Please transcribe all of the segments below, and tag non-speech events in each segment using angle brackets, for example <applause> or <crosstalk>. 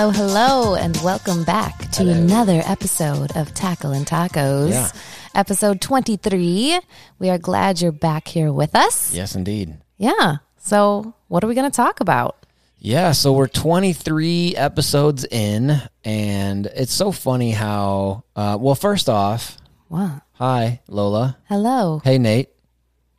Hello, hello, and welcome back to another episode of Tackle and Tacos. Yeah. Episode 23. We are glad you're back here with us. Yes, indeed. Yeah. So, what are we going to talk about? Yeah, so we're 23 episodes in, and it's so funny how, uh, well, first off, Wow. hi, Lola. Hello. Hey, Nate.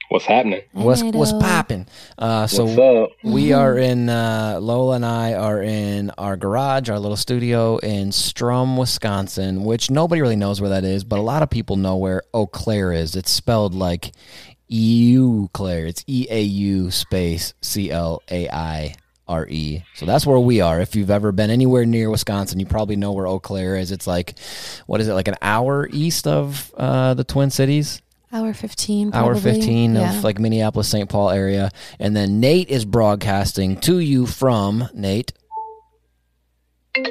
What's happening? What's, Hey, what's popping? Uh, so What's up? we are in, uh, Lola and I are in our garage, our little studio in Strum, Wisconsin, which nobody really knows where that is, but a lot of people know where Eau Claire is. It's spelled like Eau Claire. It's E A U space C L A I R E. So that's where we are. If you've ever been anywhere near Wisconsin, you probably know where Eau Claire is. It's like, what is it, like an hour east of uh, the Twin Cities? Hour 15. hour 15 Yeah. of like Minneapolis, St. Paul area. And then Nate is broadcasting to you from Nate.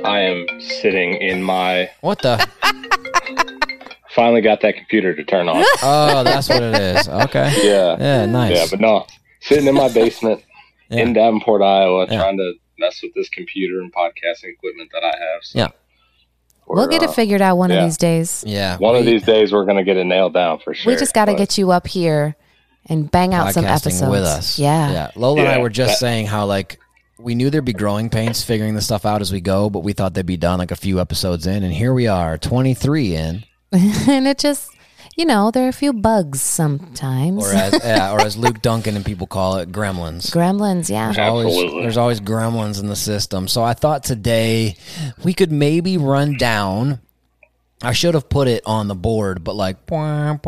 I am sitting in my. What the? <laughs> Finally got that computer to turn on. <laughs> oh, that's what it is. Okay. <laughs> Yeah. Yeah, nice. Yeah, but no, sitting in my basement Yeah. in Davenport, Iowa, Yeah. trying to mess with this computer and podcasting equipment that I have. So Yeah. We'll we're, get it uh, figured out one yeah. of these days. yeah. One of these days, we're going to get it nailed down for sure. we just got to get you up here and bang out some episodes. with us. Yeah. Yeah. Lola and I were just that- saying how like we knew there'd be growing pains figuring the stuff out as we go, but we thought they'd be done like a few episodes in, and here we are, 23 in, <laughs> and it just, you know, there are a few bugs sometimes. or as yeah, or as Luke Duncan and people call it, gremlins. Gremlins, yeah. There's always, Absolutely. there's always gremlins in the system. So I thought today we could maybe run down. I should have put it on the board, but like, wow.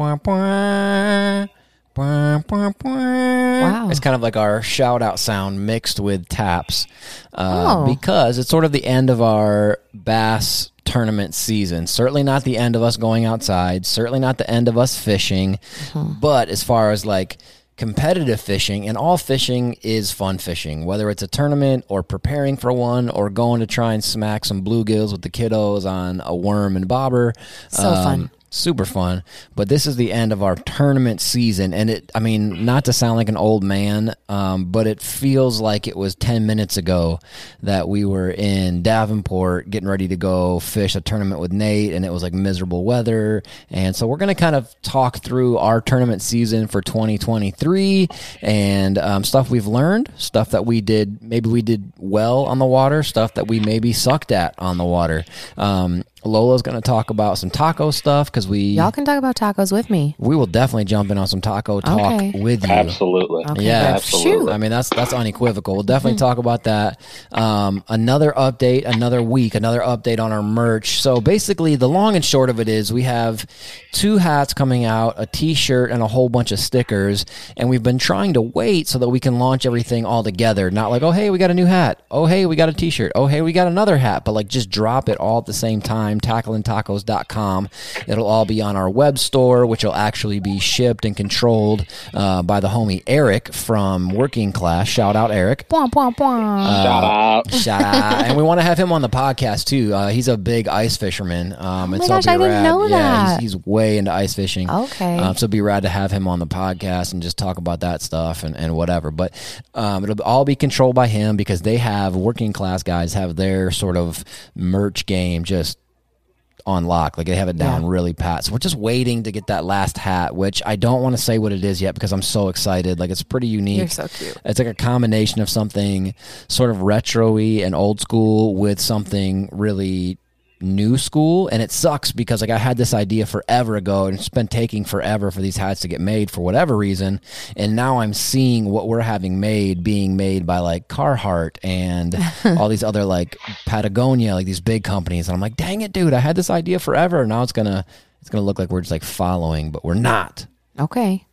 Wow. It's kind of like our shout out sound mixed with taps uh, Oh. because it's sort of the end of our bass tournament season. Certainly not the end of us going outside, certainly not the end of us fishing, mm-hmm. but as far as like competitive fishing and all fishing is fun fishing whether it's a tournament or preparing for one or going to try and smack some bluegills with the kiddos on a worm and bobber So fun. Um, super fun. But this is the end of our tournament season, and it. I mean, not to sound like an old man, um, but it feels like it was ten minutes ago that we were in Davenport getting ready to go fish a tournament with Nate, and it was like miserable weather. And so we're going to kind of talk through our tournament season for 2023 and um, stuff we've learned, stuff that we did maybe we did well on the water, stuff that we maybe sucked at on the water. Um, Lola's going to talk about some taco stuff because we Y'all can talk about tacos with me. we will definitely jump in on some taco talk Okay. with you. Absolutely. Okay, Yeah, absolutely. shoot. I mean that's that's unequivocal. We'll definitely talk about that. Um, another update, another week, another update on our merch. So basically, the long and short of it is we have two hats coming out, a T-shirt, and a whole bunch of stickers. And we've been trying to wait so that we can launch everything all together. Not like, oh hey, we got a new hat. Oh hey, we got a T-shirt. Oh hey, we got another hat. But like just drop it all at the same time. Tackleandtacos.com. It'll all be on our web store, which will actually be shipped and controlled uh, by the homie Eric from Working Class. Shout out Eric. Bwah, bwah, bwah. Shout out. <laughs> Shout out. and we want to have him on the podcast too. Uh, he's a big ice fisherman. Um, and Oh my so gosh, it'll I didn't rad. know Yeah, that. he's, he's way into ice fishing. Okay. Um, so it'd be rad to have him on the podcast and just talk about that stuff and, and whatever. But um, it'll all be controlled by him because they have working class guys have their sort of merch game just on lock. Like they have it down Yeah. really pat. So we're just waiting to get that last hat, which I don't want to say what it is yet because I'm so excited. Like it's pretty unique. You're so cute. It's like a combination of something sort of retro-y and old school with something really new school and it sucks because like I had this idea forever ago and it's been taking forever for these hats to get made for whatever reason and now I'm seeing what we're having made being made by like Carhartt and <laughs> all these other like Patagonia like these big companies and I'm like dang it dude I had this idea forever now it's gonna it's gonna look like we're just like following but we're not Okay.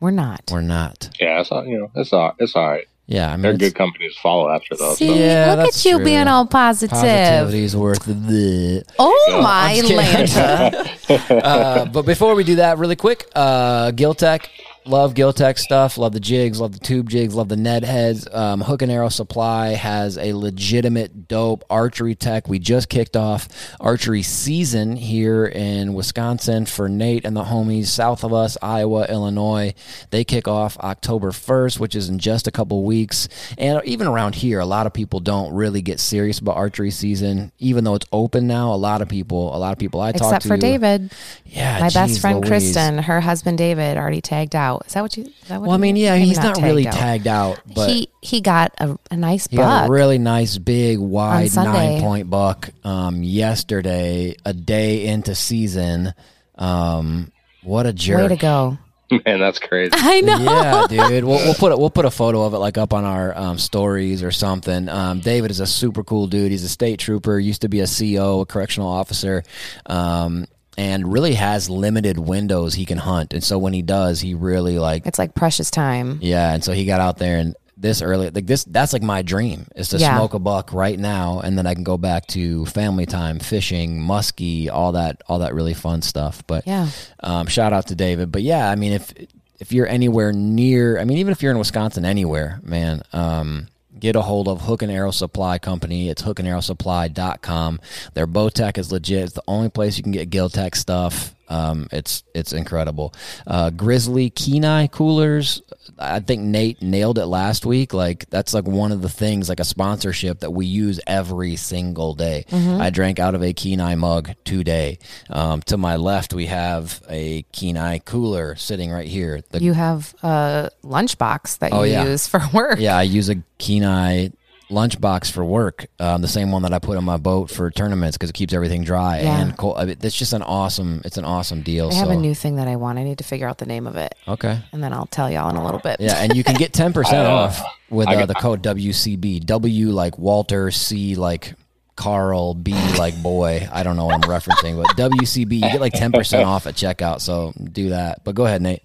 We're not. we're not Yeah, it's all, you know, it's all it's all right. Yeah I mean They're good companies to follow after those. See, So. Yeah, look at you true. being all positive. Positivity is worth the. Oh my I'm Lanta. <laughs> Uh, but before we do that, really quick, uh, Giltech. Love Giltech stuff. Love the jigs. Love the tube jigs. Love the Ned heads. Um, Hook and Arrow Supply has a legitimate dope archery tech. We just kicked off archery season here in Wisconsin for Nate and the homies south of us, Iowa, Illinois. They kick off October 1st, which is in just a couple weeks. And even around here, a lot of people don't really get serious about archery season, even though it's open now. A lot of people, a lot of people I talk Except to, Except for David. yeah, My best friend Louise. Kristen, her husband David already tagged out. Is that what you? Is that what Well, I mean, yeah, he's not, really out. tagged out, but he, he he got a, a nice buck. got a really nice, big, wide nine point buck um, yesterday, a day into season. Um, what a jerk! Way to go! Man, that's crazy. <laughs> I know. yeah, dude. We'll, we'll put a, we'll put a photo of it like up on our um, stories or something. Um, David is a super cool dude. He's a state trooper. Used to be a CO, a correctional officer, um, and really has limited windows he can hunt. And so when he does, he really like It's like precious time. Yeah, and so he got out there and this early like this that's like my dream is to Yeah. smoke a buck right now and then I can go back to family time, fishing, muskie, all that all that really fun stuff. But Yeah. um, shout out to David. But yeah, I mean if if you're anywhere near I mean even if you're in Wisconsin anywhere, man, um Get a hold of Hook and Arrow Supply Company. It's hookandarrowsupply.com. Their Bowtech is legit. It's the only place you can get Giltech stuff. Um, it's it's incredible. Uh, Grizzly Kenai coolers. I think Nate nailed it last week. Like that's like one of the things, like a sponsorship that we use every single day. I drank out of a Kenai mug today. Um, to my left, we have a Kenai cooler sitting right here. The You have a lunchbox that Oh, you yeah. use for <laughs> work. yeah, I use a Kenai lunchbox for work, um, the same one that I put on my boat for tournaments because it keeps everything dry Yeah. and cold. I mean, it's just an awesome. It's an awesome deal. I have so a new thing that I want. I need to figure out the name of it, okay, and then I'll tell y'all in a little bit. yeah, and you can get ten percent <laughs> uh, off with uh, the code WCB. W like Walter, C like Carl, B like boy. I don't know what I'm referencing, but WCB you get like ten percent off at checkout. So do that. But go ahead, Nate.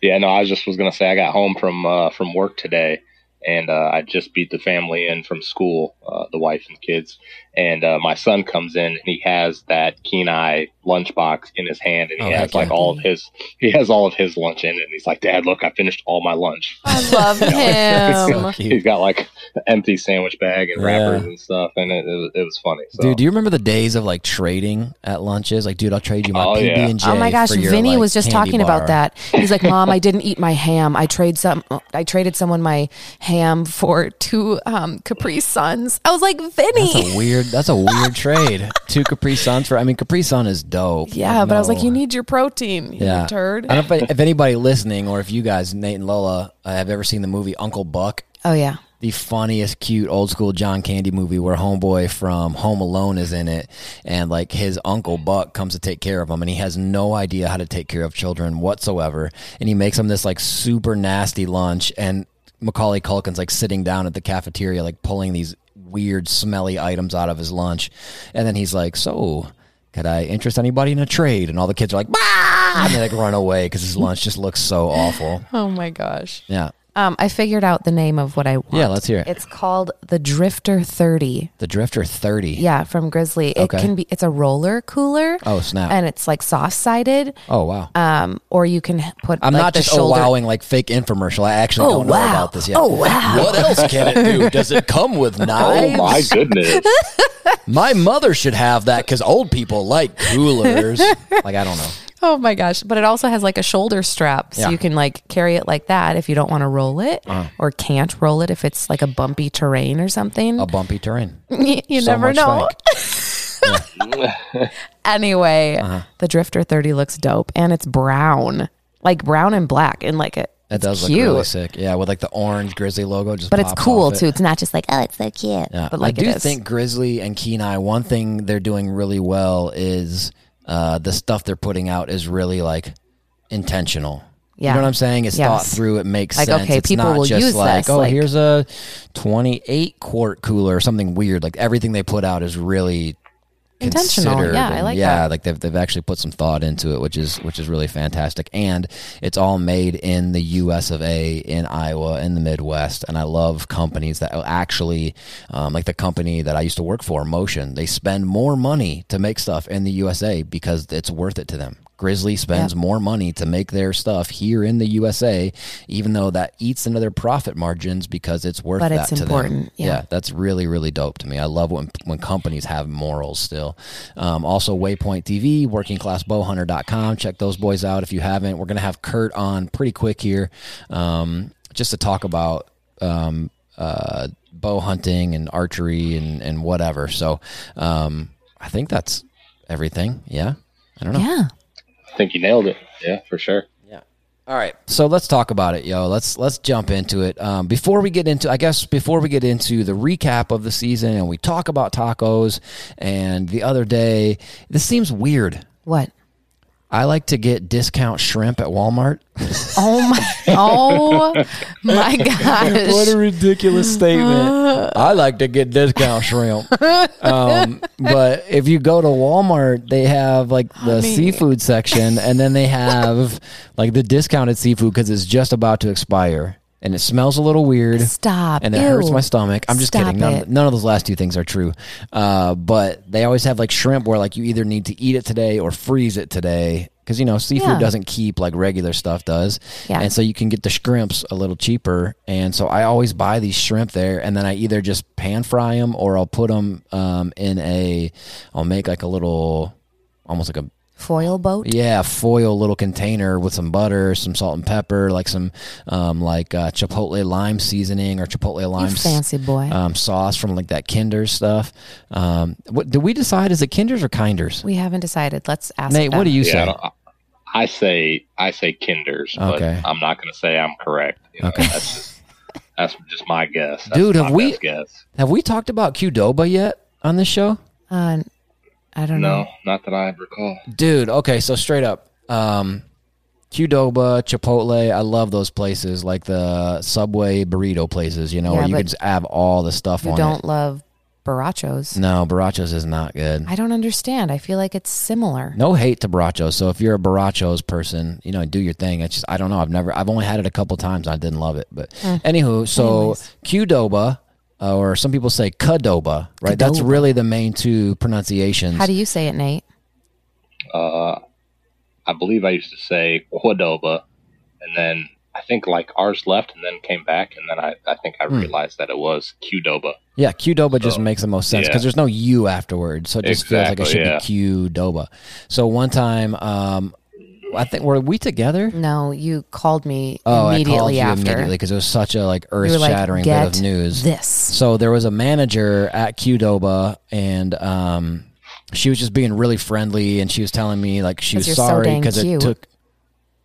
Yeah, no, I just was gonna say I got home from uh, from work today, and uh, I just beat the family in from school, uh, the wife and kids, and uh, my son comes in and he has that Kenai lunchbox in his hand, and he Oh, has like yeah. all of his he has all of his lunch in it, and he's like, Dad, look, I finished all my lunch. I love <laughs> him. So. He's got like empty sandwich bag and Yeah. wrappers and stuff, and it, it, was, it was funny. So. Dude, do you remember the days of like trading at lunches? Like, dude, I'll trade you my Oh, PB and J. Oh my gosh, your, Vinny like, was just talking bar. about that. He's like, "Mom, I <laughs> didn't eat my ham. I trade some. I traded someone my ham for two um, Capri Suns." I was like, "Vinny." That's a weird. That's a weird <laughs> trade. Two Capri Suns for. I mean, Capri Sun is dope. yeah, but I was like, "You need your protein, you Yeah. turd." I don't know if, if anybody listening or if you guys, Nate and Lola, uh, have ever seen the movie Uncle Buck. Oh yeah, the funniest, cute, old school John Candy movie where Homeboy from Home Alone is in it, and like his uncle Buck comes to take care of him, and he has no idea how to take care of children whatsoever, and he makes him this like super nasty lunch, and Macaulay Culkin's like sitting down at the cafeteria, like pulling these weird, smelly items out of his lunch, and then he's like, "So." Could I interest anybody in a trade? And all the kids are like, bah! and they like run away because his lunch just looks so awful. <laughs> oh my gosh. Yeah. Um, I figured out the name of what I want. Yeah, let's hear it. It's called the Drifter Thirty. The Drifter 30. Yeah, from Grizzly. It Okay. can be. It's a roller cooler. Oh, snap. And it's like soft sided. Oh, wow. Um, or you can put. I'm like, not the just shoulder. oh wowing like fake infomercial. I actually Oh, don't know wow. about this yet. Oh, wow. What else can it do? Does it come with <laughs> knives? oh my goodness! <laughs> My mother should have that because old people like coolers. <laughs> like I don't know. Oh my gosh! But it also has like a shoulder strap, so Yeah. Uh-huh. you can like carry it like that if you don't want to roll it, or can't roll it if it's like a bumpy terrain or something. A bumpy terrain. <laughs> you So never much know. <laughs> Anyway, Uh-huh. the Drifter Thirty looks dope, and it's brown, like brown and black, and like it. It it's does cute. look really sick. Yeah, with like the orange Grizzly logo. Just but it's pops cool off it. too. It's not just like oh, it's so cute. Yeah, But like I do it is. think Grizzly and Kenai. One thing they're doing really well is uh, the stuff they're putting out is really like intentional. Yeah. You know what I'm saying? It's thought through. It makes Like, sense. okay, it's people not will just use like, this, oh, like- here's a 28 quart cooler or something weird. Like everything they put out is really Intentional. Yeah, I like yeah, that. like they've they've actually put some thought into it, which is which is really fantastic. And it's all made in the U.S. of A. in Iowa in the Midwest. And I love companies that actually, um, like the company that I used to work for, Motion. They spend more money to make stuff in the USA because it's worth it to them. Grizzly spends Yep. more money to make their stuff here in the USA, even though that eats into their profit margins because it's worth But that it's to them. important, yeah. that's really really dope to me. I love when when companies have morals still. Um, also, Waypoint TV, workingclassbowhunter.com. Check those boys out if you haven't. We're gonna have Kurt on pretty quick here, um, just to talk about. Um, uh, bow hunting and archery and, and whatever. So, um, I think that's everything. Yeah. I don't know. yeah. I think you nailed it. Yeah, for sure. Yeah. All right, so let's talk about it, yo. Let's let's jump into it. Um, before we get into, I guess, before we get into the recap of the season and we talk about tacos. And the other day, this seems weird. What? I like to get discount shrimp at Walmart. Oh my! <laughs> Oh my gosh! what a ridiculous statement! I like to get discount shrimp. Um, but if you go to Walmart, they have like the Honey. seafood section, and then they have like the discounted seafood because it's just about to expire. And it smells a little weird. Stop! And it Ew. hurts my stomach. I'm just Stop kidding. None, none of those last two things are true. Uh, but they always have like shrimp where like you either need to eat it today or freeze it today. Because, you know, seafood Yeah. doesn't keep like regular stuff does. Yeah. And so you can get the shrimps a little cheaper. And so I always buy these shrimp there. And then I either just pan fry them or I'll put them um, in a, I'll make like a little, almost like a foil boat. yeah, foil little container with some butter, some salt and pepper, like some um, like uh, chipotle lime seasoning or chipotle lime s- fancy boy. um, sauce from like that Kinder's stuff. Um, what did we decide? Is it Kinder's or Kinders? we haven't decided. Let's ask. Nate, them. what do you yeah, say? don't- I say I say Kinders, but Okay. I'm not going to say I'm correct. You know, Okay. that's just that's just my guess. That's Dude, my have we- best guess? Have we talked about Qdoba yet on this show? Uh, I don't know. No, not that I recall. Dude, okay, so straight up, um, Qdoba, Chipotle, I love those places, like the Subway burrito places, you know, Yeah, where you but can just have all the stuff You on don't it. love barachos. No, Barachos is not good. I don't understand. I feel like it's similar. No hate to Barachos. So if you're a Barachos person, you know, do your thing. It's just I don't know. I've never. I've only had it a couple times. I didn't love it. But anywho, so. Anyways. Qdoba, uh, or some people say Qdoba, right? That's really the main two pronunciations. How do you say it, Nate? Uh, I believe I used to say Quadoba, and then I think like ours left and then came back, and then I, I think I Hmm. realized that it was Qdoba. Yeah, Qdoba just makes the most sense because yeah. there's no U afterwards, so it just feels like it should Exactly, be Qdoba. So one time, um, I think were we together? No, you called me Oh, I called immediately you after. immediately because it was such a like You were like, earth-shattering bit of news. This. So there was a manager at Qdoba, and um, she was just being really friendly, and she was telling me like she was so sorry because it took.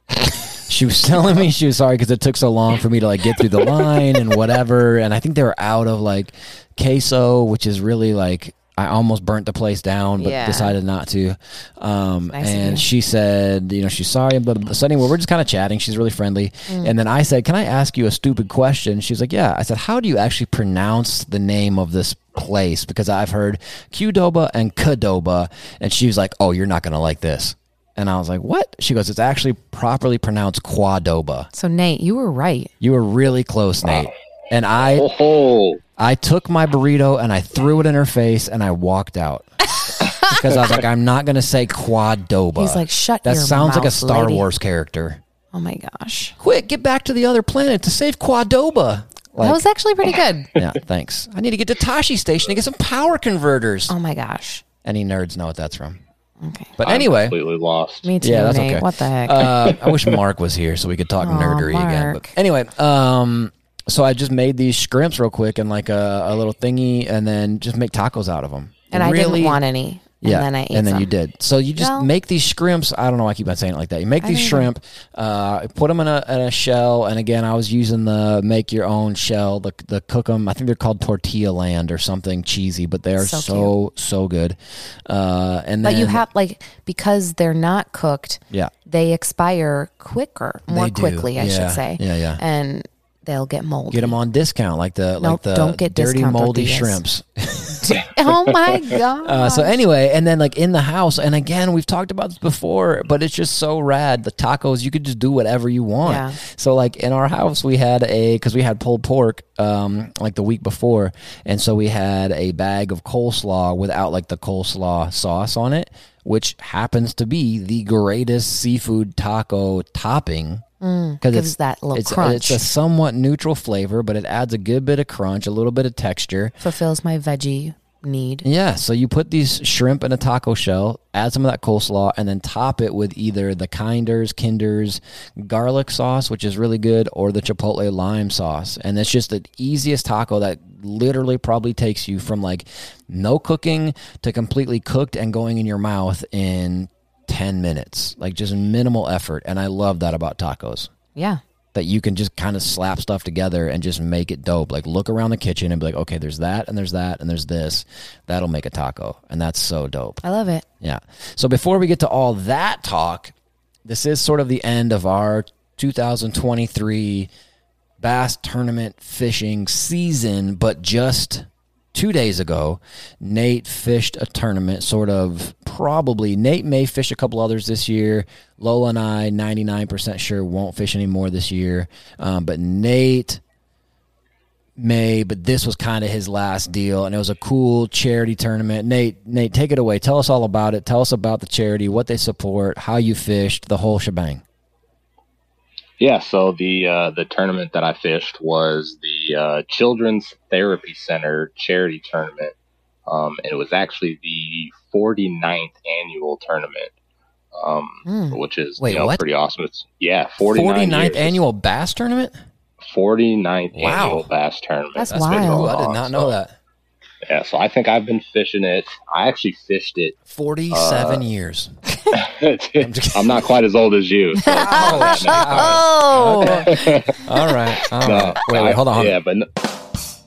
<laughs> she was telling me she was sorry because it took so long for me to like get through the line and whatever, and I think they were out of like queso, which is really like. I almost burnt the place down, but Yeah. decided not to. Um, Nice of you. and she said, you know, she's sorry, but so anyway, we're just kind of chatting. She's really friendly. Mm. And then I said, "Can I ask you a stupid question?" She's like, "Yeah." I said, "How do you actually pronounce the name of this place?" Because I've heard Qdoba and Kadoba, and she was like, "Oh, you're not gonna like this." And I was like, "What?" She goes, "It's actually properly pronounced Quadoba." So Nate, you were right. You were really close, Nate. And I, Oh, I took my burrito and I threw it in her face and I walked out <laughs> because I was like, "I'm not gonna say Quadoba." He's like, "Shut That your sounds like a mouth, Star lady." Wars character. Oh my gosh, Quick, get back to the other planet to save Quadoba. Like, that was actually pretty good. <laughs> yeah, thanks. I need to get to Tosche Station to get some power converters. Oh my gosh. Any nerds know what that's from. Okay. But I'm anyway, completely lost. Me too, yeah, that's Nate. okay. What the heck? uh, I wish Mark was here so we could talk Aw, nerdery again. But Mark. anyway, um, so I just made these scrimps real quick and like a, a little thingy, and then just make tacos out of them. and I didn't want any. And yeah, then I ate and then some. you did. So you just Well- make these shrimps. I don't know. why I keep on saying it like that. You make these shrimp, uh, put them in a, in a shell, and again, I was using the make your own shell. The the cook them. I think they're called Tortilla Land or something cheesy, but they are So so so, good. Uh, and But you have like because they're not cooked, yeah, they expire quicker, more quickly, I Yeah, should say. yeah, yeah. And they'll get moldy. get them on discount like the like the don't get dirty moldy tortillas. shrimps. <laughs> <laughs> oh my god. Uh, so anyway, and then like in the house, and again, we've talked about this before, but it's just so rad. The tacos, you could just do whatever you want. Yeah. So like in our house, we had a because we had pulled pork um, like the week before, and so we had a bag of coleslaw without like the coleslaw sauce on it, which happens to be the greatest seafood taco topping. Because Mm, gives that little it's, crunch. It's a somewhat neutral flavor, but it adds a good bit of crunch, a little bit of texture. Fulfills my veggie need. Yeah, so you put these shrimp in a taco shell, add some of that coleslaw, and then top it with either the Kinders, Kinder's garlic sauce, which is really good, or the Chipotle lime sauce. And it's just the easiest taco that literally probably takes you from like no cooking to completely cooked and going in your mouth in 10 minutes. Like just minimal effort. And I love that about tacos Yeah. that you can just kind of slap stuff together and just make it dope. Like look around the kitchen and be like, okay, there's that and there's that and there's this. That'll make a taco. And that's so dope. I love it. Yeah. So before we get to all that talk, this is sort of the end of our 2023 bass tournament fishing season, but just two days ago, Nate fished a tournament, sort of probably. Nate may fish a couple others this year. Lola and I, 99% sure, won't fish anymore this year. Um, but Nate may, but this was kind of his last deal, and it was a cool charity tournament. Nate, Nate, take it away. Tell us all about it. Tell us about the charity, what they support, how you fished, the whole shebang. Yeah, so the uh, the tournament that I fished was the uh, Children's Therapy Center charity tournament, um, and it was actually the 49th annual tournament, um, Mm. which is Wait, you know, pretty awesome. It's yeah, 49 49th years. annual bass tournament? 49th Wow. annual bass tournament. That's been wild. I did not So, know that. Yeah, so I think I've been fishing it. I actually fished it. 47 Uh, years. <laughs> I'm not quite as old as you. <laughs> So Oh, <laughs> All right. All No, right. Wait, I- wait, hold on. Yeah, but no-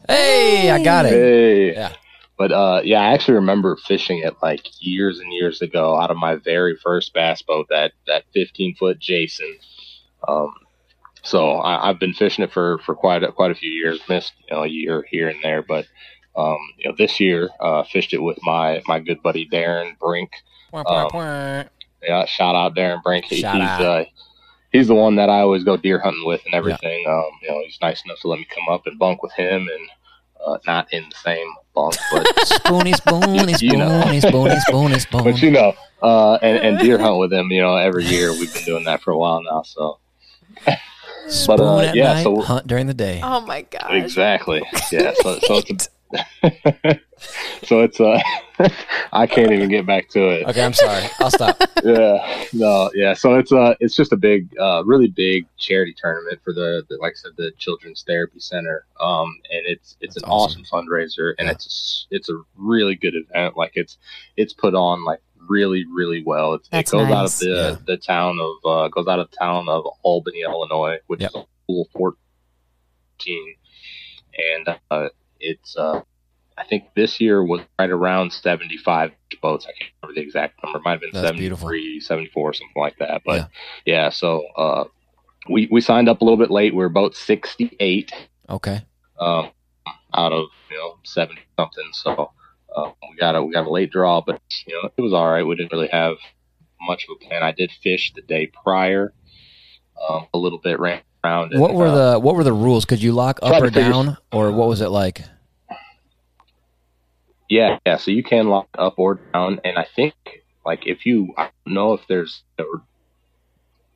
Hey, I got it. Hey. Yeah. But uh, yeah, I actually remember fishing it like years and years ago out of my very first bass boat, that that 15 foot Jason. Um, so I, I've been fishing it for for quite a, quite a few years. Missed you know a year here and there, but um, you know this year uh, fished it with my my good buddy Darren Brink. Um, wah, wah. Yeah, shout out Darren Brink. He, Shout he's out. uh, he's the one that I always go deer hunting with and everything. Um, you know, he's nice enough to let me come up and bunk with him and. Uh, not in the same bunk, but <laughs> Spoony, spoony, <laughs> You know. spoony, spoony, spoony, spoony. <laughs> but you know, uh, and, and deer hunt with him. You know, every year we've been doing that for a while now. So, Spoon uh, at yeah, night, so- hunt during the day. Oh my gosh. Exactly. Yeah. So, so it's a, <laughs> so it's uh <laughs> I can't even get back to it. Okay, I'm sorry. I'll stop. <laughs> Yeah. No. Yeah. So it's uh it's just a big, uh, really big charity tournament for the, the like I said the Children's Therapy Center. Um, and it's it's That's an awesome. awesome, fundraiser, and Yeah. it's a s- it's a really good event. Like it's it's put on like really really well. It's, it That's goes out of the Yeah. the town of uh, goes out of the town of Albany, Illinois, which Yep. is a cool fourteen, and uh, it's uh, I think this year was right around seventy five boats. I can't remember the exact number. It might have been That's beautiful. 74, something like that. But yeah, so uh, we we signed up a little bit late. We were about sixty eight Okay. um, out of you know seventy something. So uh, we got a we got a late draw, but you know it was all right. We didn't really have much of a plan. I did fish the day prior, um, a little bit, ran around. And, What were uh, the what were the rules? Could you lock up or down, or what was it like? Yeah, yeah. So you can lock up or down, and I think like if you, I don't know if there's a,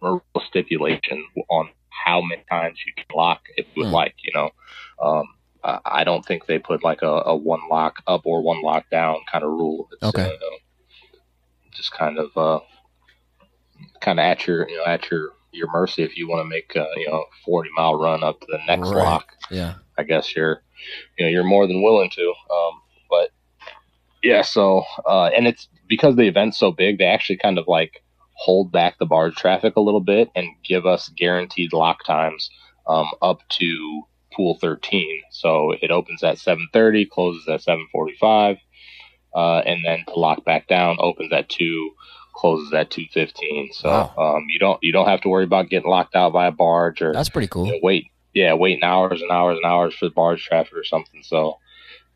a real stipulation on how many times you can lock. If you would Hmm. like, you know, um, I don't think they put like a, a one lock up or one lock down kind of rule. It's, Okay. uh, just kind of, uh, kind of at your, you know, at your your mercy if you want to make, uh, you know, forty mile run up to the next Right. lock. Yeah. I guess you're, you know, you're more than willing to. Um, yeah, so uh, and it's because the event's so big, they actually kind of like hold back the barge traffic a little bit and give us guaranteed lock times um, up to pool 13. So it opens at 7:30, closes at 7:45, uh, and then to lock back down opens at two, closes at 2:15. So Wow. um, you don't you don't have to worry about getting locked out by a barge or That's pretty cool. you know, wait, yeah, waiting hours and hours and hours for the barge traffic or something. So,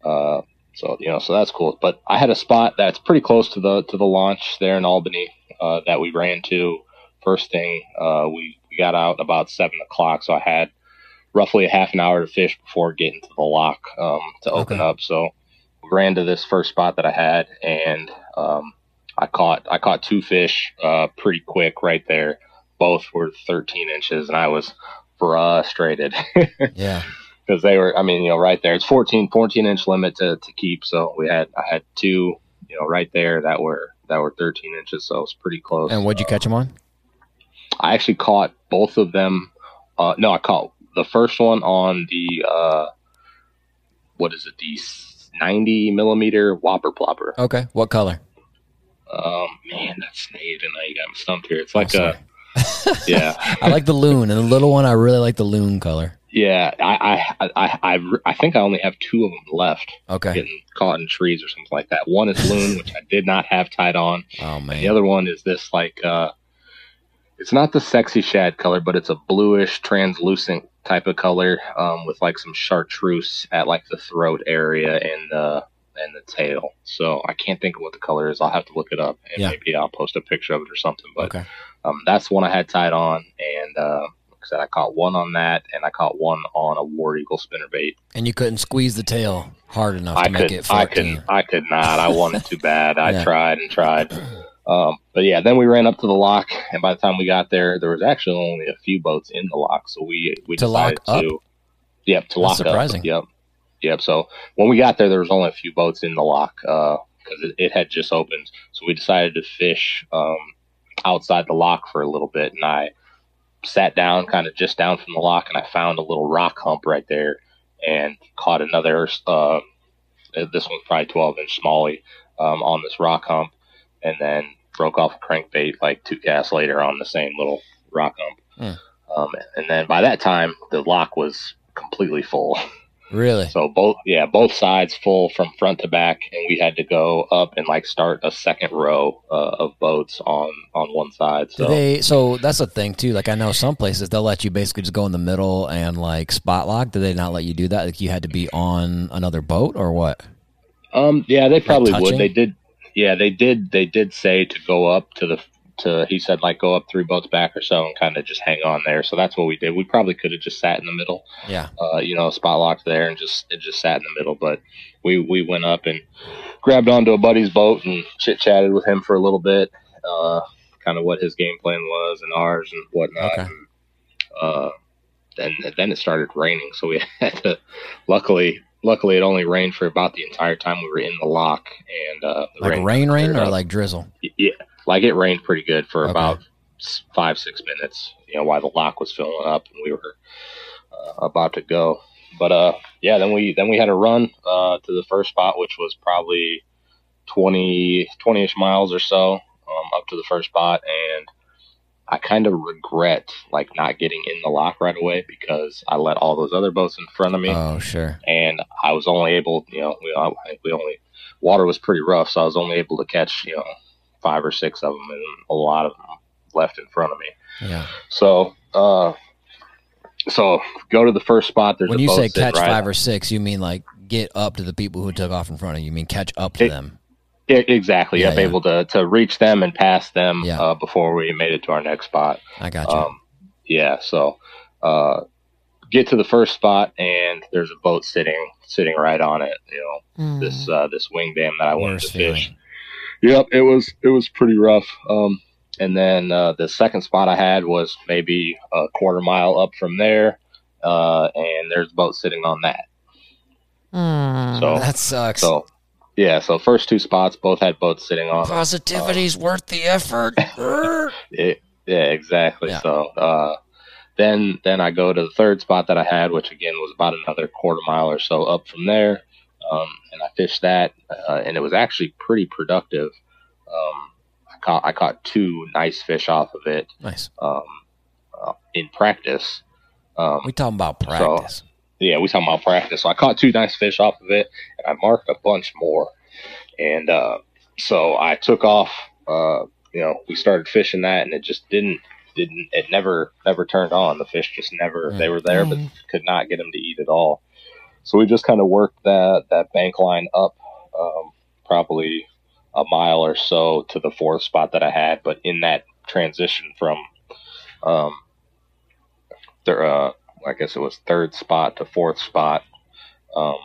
uh, so you know, so that's cool. But I had a spot that's pretty close to the to the launch there in Albany uh, that we ran to first thing. Uh, we we got out about seven o'clock, so I had roughly a half an hour to fish before getting to the lock um, to open Okay. up. So we ran to this first spot that I had, and um, I caught I caught two fish uh, pretty quick right there. Both were 13 inches, and I was frustrated <laughs> Yeah. Because they were. I mean, you know, right there. It's 14 14 inch limit to, to keep. So we had I had two, you know, right there that were that were 13 inches. So it was pretty close. And what'd you catch them on? I actually caught both of them. Uh, no, I caught the first one on the uh, what is it? The 90 millimeter whopper plopper. Okay. What color? Um, man, that's Nate, and you got stumped here. It's Oh, like sorry. a <laughs> yeah. I like the loon, and the little one. I really like the loon color. Yeah, I, I, I, I, I think I only have two of them left, Okay. getting caught in trees or something like that. One is loon, <laughs> which I did not have tied on. Oh man. The other one is this like, uh, it's not the sexy shad color, but it's a bluish, translucent type of color, um, with like some chartreuse at like the throat area and the and the tail. So I can't think of what the color is. I'll have to look it up, and Yeah. maybe I'll post a picture of it or something. But Okay. um, that's the one I had tied on, and uh, like I I caught one on that, and I caught one on a war eagle spinnerbait. And you couldn't squeeze the tail hard enough to I make could, it I could, I could not. I wanted too bad. I <laughs> Yeah. tried and tried. Um, but yeah, then we ran up to the lock, and by the time we got there, there was actually only a few boats in the lock. So we we To lock decided to, yep, to lock surprising. up. Yep, yep. So when we got there, there was only a few boats in the lock because it, it had just opened. So we decided to fish um, outside the lock for a little bit, and I sat down, kind of just down from the lock, and I found a little rock hump right there, and caught another. Uh, this one's probably 12 inch smallie um, on this rock hump, and then broke off a crankbait like two casts later on the same little rock hump. Hmm. Um, and then by that time, the lock was completely full. <laughs> Really? So both, yeah, both sides full from front to back, and we had to go up and like start a second row uh, of boats on on one side. So they? So that's a thing too. Like I know some places they'll let you basically just go in the middle and like spot lock. Did they not let you do that? Like you had to be on another boat or what? Um, yeah, they probably touching? would. They did. Yeah, they did. They did say to go up to the to. He said like go up three boats back or so and kind of just hang on there. So that's what we did. We probably could have just sat in the middle, Yeah. uh, you know, spot locked there and just it just sat in the middle. But we we went up and grabbed onto a buddy's boat and chit chatted with him for a little bit. Uh, kind of what his game plan was and ours and whatnot. Okay. And, uh, then then it started raining, so we <laughs> had to. Luckily, luckily, it only rained for about the entire time we were in the lock, and uh, Like rain, rain, cleared or up. like drizzle? yeah, like it rained pretty good for Okay. about five six minutes. You know, while the lock was filling up and we were uh, about to go. But uh, yeah, then we then we had a run uh, to the first spot, which was probably 20 ish miles or so um, up to the first spot, and I kind of regret like not getting in the lock right away because I let all those other boats in front of me Oh, sure. and I was only able, you know, we, I we only water was pretty rough, so I was only able to catch, you know, five or six of them, and a lot of them left in front of me. Yeah. So, uh, so go to the first spot. There's When a you boat say sitting catch right- five or six, you mean like get up to the people who took off in front of you. You mean catch up to It- them. Yeah, exactly. Yeah, Yep, yeah. able to to reach them and pass them Yeah. uh, before we made it to our next spot. I got you. Um, yeah, so uh, get to the first spot, and there's a boat sitting sitting right on it. You know, Mm. this uh, this wing dam that I wanted Worst to fish. feeling. Yep, it was it was pretty rough. Um, and then uh, the second spot I had was maybe a quarter mile up from there, uh, and there's a boat sitting on that. Mm. So That sucks. so yeah, so first two spots both had boats sitting on. them. Positivity's worth the effort. <laughs> It, yeah, exactly. Yeah. So uh, then then I go to the third spot that I had, which again was about another quarter mile or so up from there, um, and I fished that, uh, and it was actually pretty productive. Um, I caught I caught two nice fish off of it nice. um, uh, in practice. Um, We talking about practice. yeah, we talking about practice. So I caught two nice fish off of it, and I marked a bunch more. And uh, so I took off. Uh, you know, we started fishing that, and it just didn't didn't it never never turned on. The fish just never they were there, but Mm. could not get them to eat at all. So we just kind of worked that that bank line up, um, probably a mile or so to the fourth spot that I had. But in that transition from um, there, uh, I guess it was third spot to fourth spot. Um,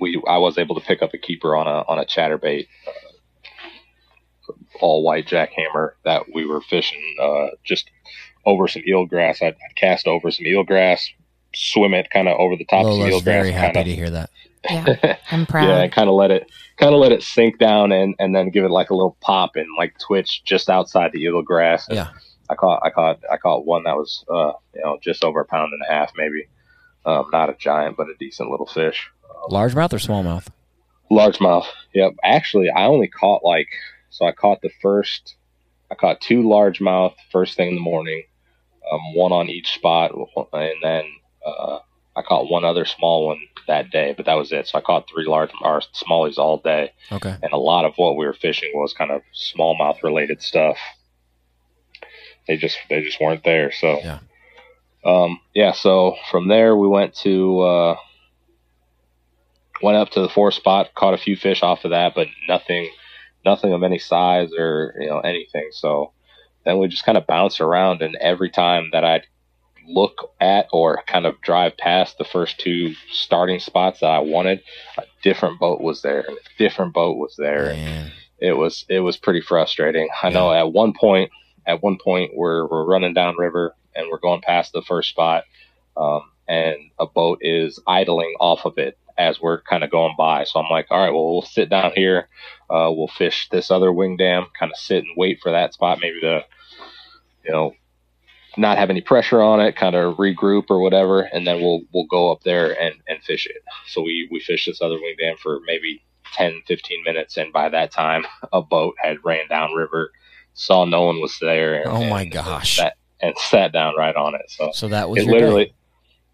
we I was able to pick up a keeper on a on a chatterbait, uh, all white jackhammer that we were fishing uh, just over some eelgrass. I'd, I'd cast over some eelgrass, swim it kind of over the top of some Lola's eelgrass, very happy kind to hear that. Yeah, <laughs> I'm proud. yeah, and kind of let it kind of let it sink down and and then give it like a little pop and like twitch just outside the eelgrass. And Yeah. I caught I caught I caught one that was uh you know just over a pound and a half maybe. Um, not a giant, but a decent little fish. Largemouth or smallmouth? Largemouth. Yep. Actually, I only caught like so. I caught the first. I caught two largemouth first thing in the morning, um, one on each spot, and then uh, I caught one other small one that day. But that was it. So I caught three large or smallies all day, Okay. and a lot of what we were fishing was kind of smallmouth related stuff. They just they just weren't there. So Yeah. um, yeah. So from there we went to. Uh, went up to the fourth spot, caught a few fish off of that, but nothing, nothing of any size or you know anything. So then we just kind of bounced around, and every time that I'd look at or kind of drive past the first two starting spots that I wanted, a different boat was there, and a different boat was there. Man. It was it was pretty frustrating. I know at one point, at one point we're we're running down river and we're going past the first spot, um, and a boat is idling off of it as we're kind of going by. So I'm like, all right, well, we'll sit down here. Uh, we'll fish this other wing dam, kind of sit and wait for that spot, maybe to, you know, not have any pressure on it, kind of regroup or whatever, and then we'll we'll go up there and, and fish it. So we we fished this other wing dam for maybe 10, 15 minutes, and by that time, a boat had ran down river, saw no one was there. And, Oh my and gosh. Sat, and sat down right on it. So So that was it literally, day.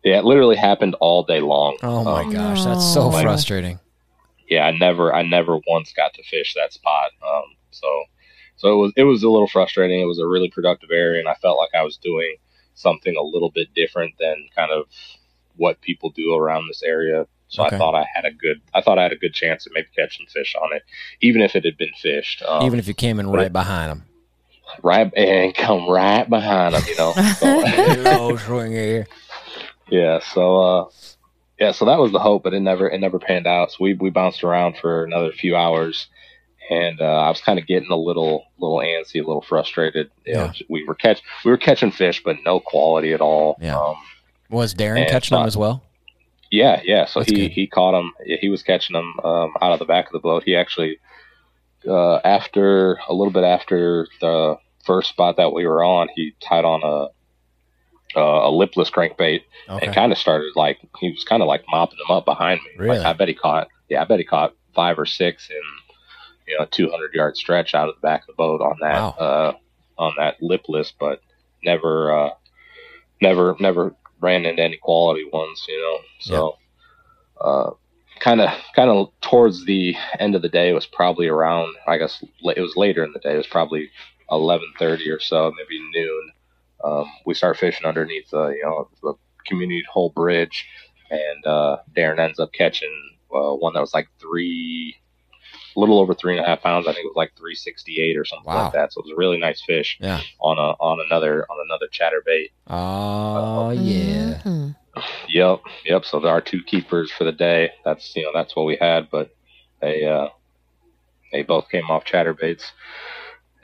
yeah, it literally happened all day long. Oh my Um, gosh, that's so no. frustrating. yeah, I never, I never once got to fish that spot. Um, so, so it was, it was a little frustrating. It was a really productive area, and I felt like I was doing something a little bit different than kind of what people do around this area. So Okay. I thought I had a good, I thought I had a good chance at maybe catching fish on it, even if it had been fished. Um, Even if you came in but- right behind them. right and come right behind them, you know. <laughs> So, <laughs> <laughs> Yeah, so uh yeah, so that was the hope, but it never it never panned out. So we we bounced around for another few hours and uh, I was kind of getting a little little antsy, a little frustrated. You Yeah. know, we were catch we were catching fish but no quality at all. Yeah. Um Was Darren And catching them as well? Yeah, yeah. So That's he good. he caught him. He was catching them um, out of the back of the boat. He actually, uh, after a little bit after the first spot that we were on, he tied on a a, a lipless crankbait Okay. and kind of started like he was kind of like mopping them up behind me. Really? Like I bet he caught. Yeah, I bet he caught five or six in you know a 200 yard stretch out of the back of the boat on that Wow. uh, on that lipless, but never uh, never never ran into any quality ones. You know, so. Uh, kind of kind of towards the end of the day it was probably around i guess it was later in the day it was probably 11.30 or so maybe noon um, we start fishing underneath uh, you know the community hole bridge and uh, darren ends up catching uh, one that was like three a little over three and a half pounds i think it was like 368 or something Wow. like that so it was a really nice fish Yeah. on a on another on another chatterbait Oh yeah. Mhm. Yep, yep. So there are two keepers for the day. That's you know that's what we had, but they uh, they both came off chatterbaits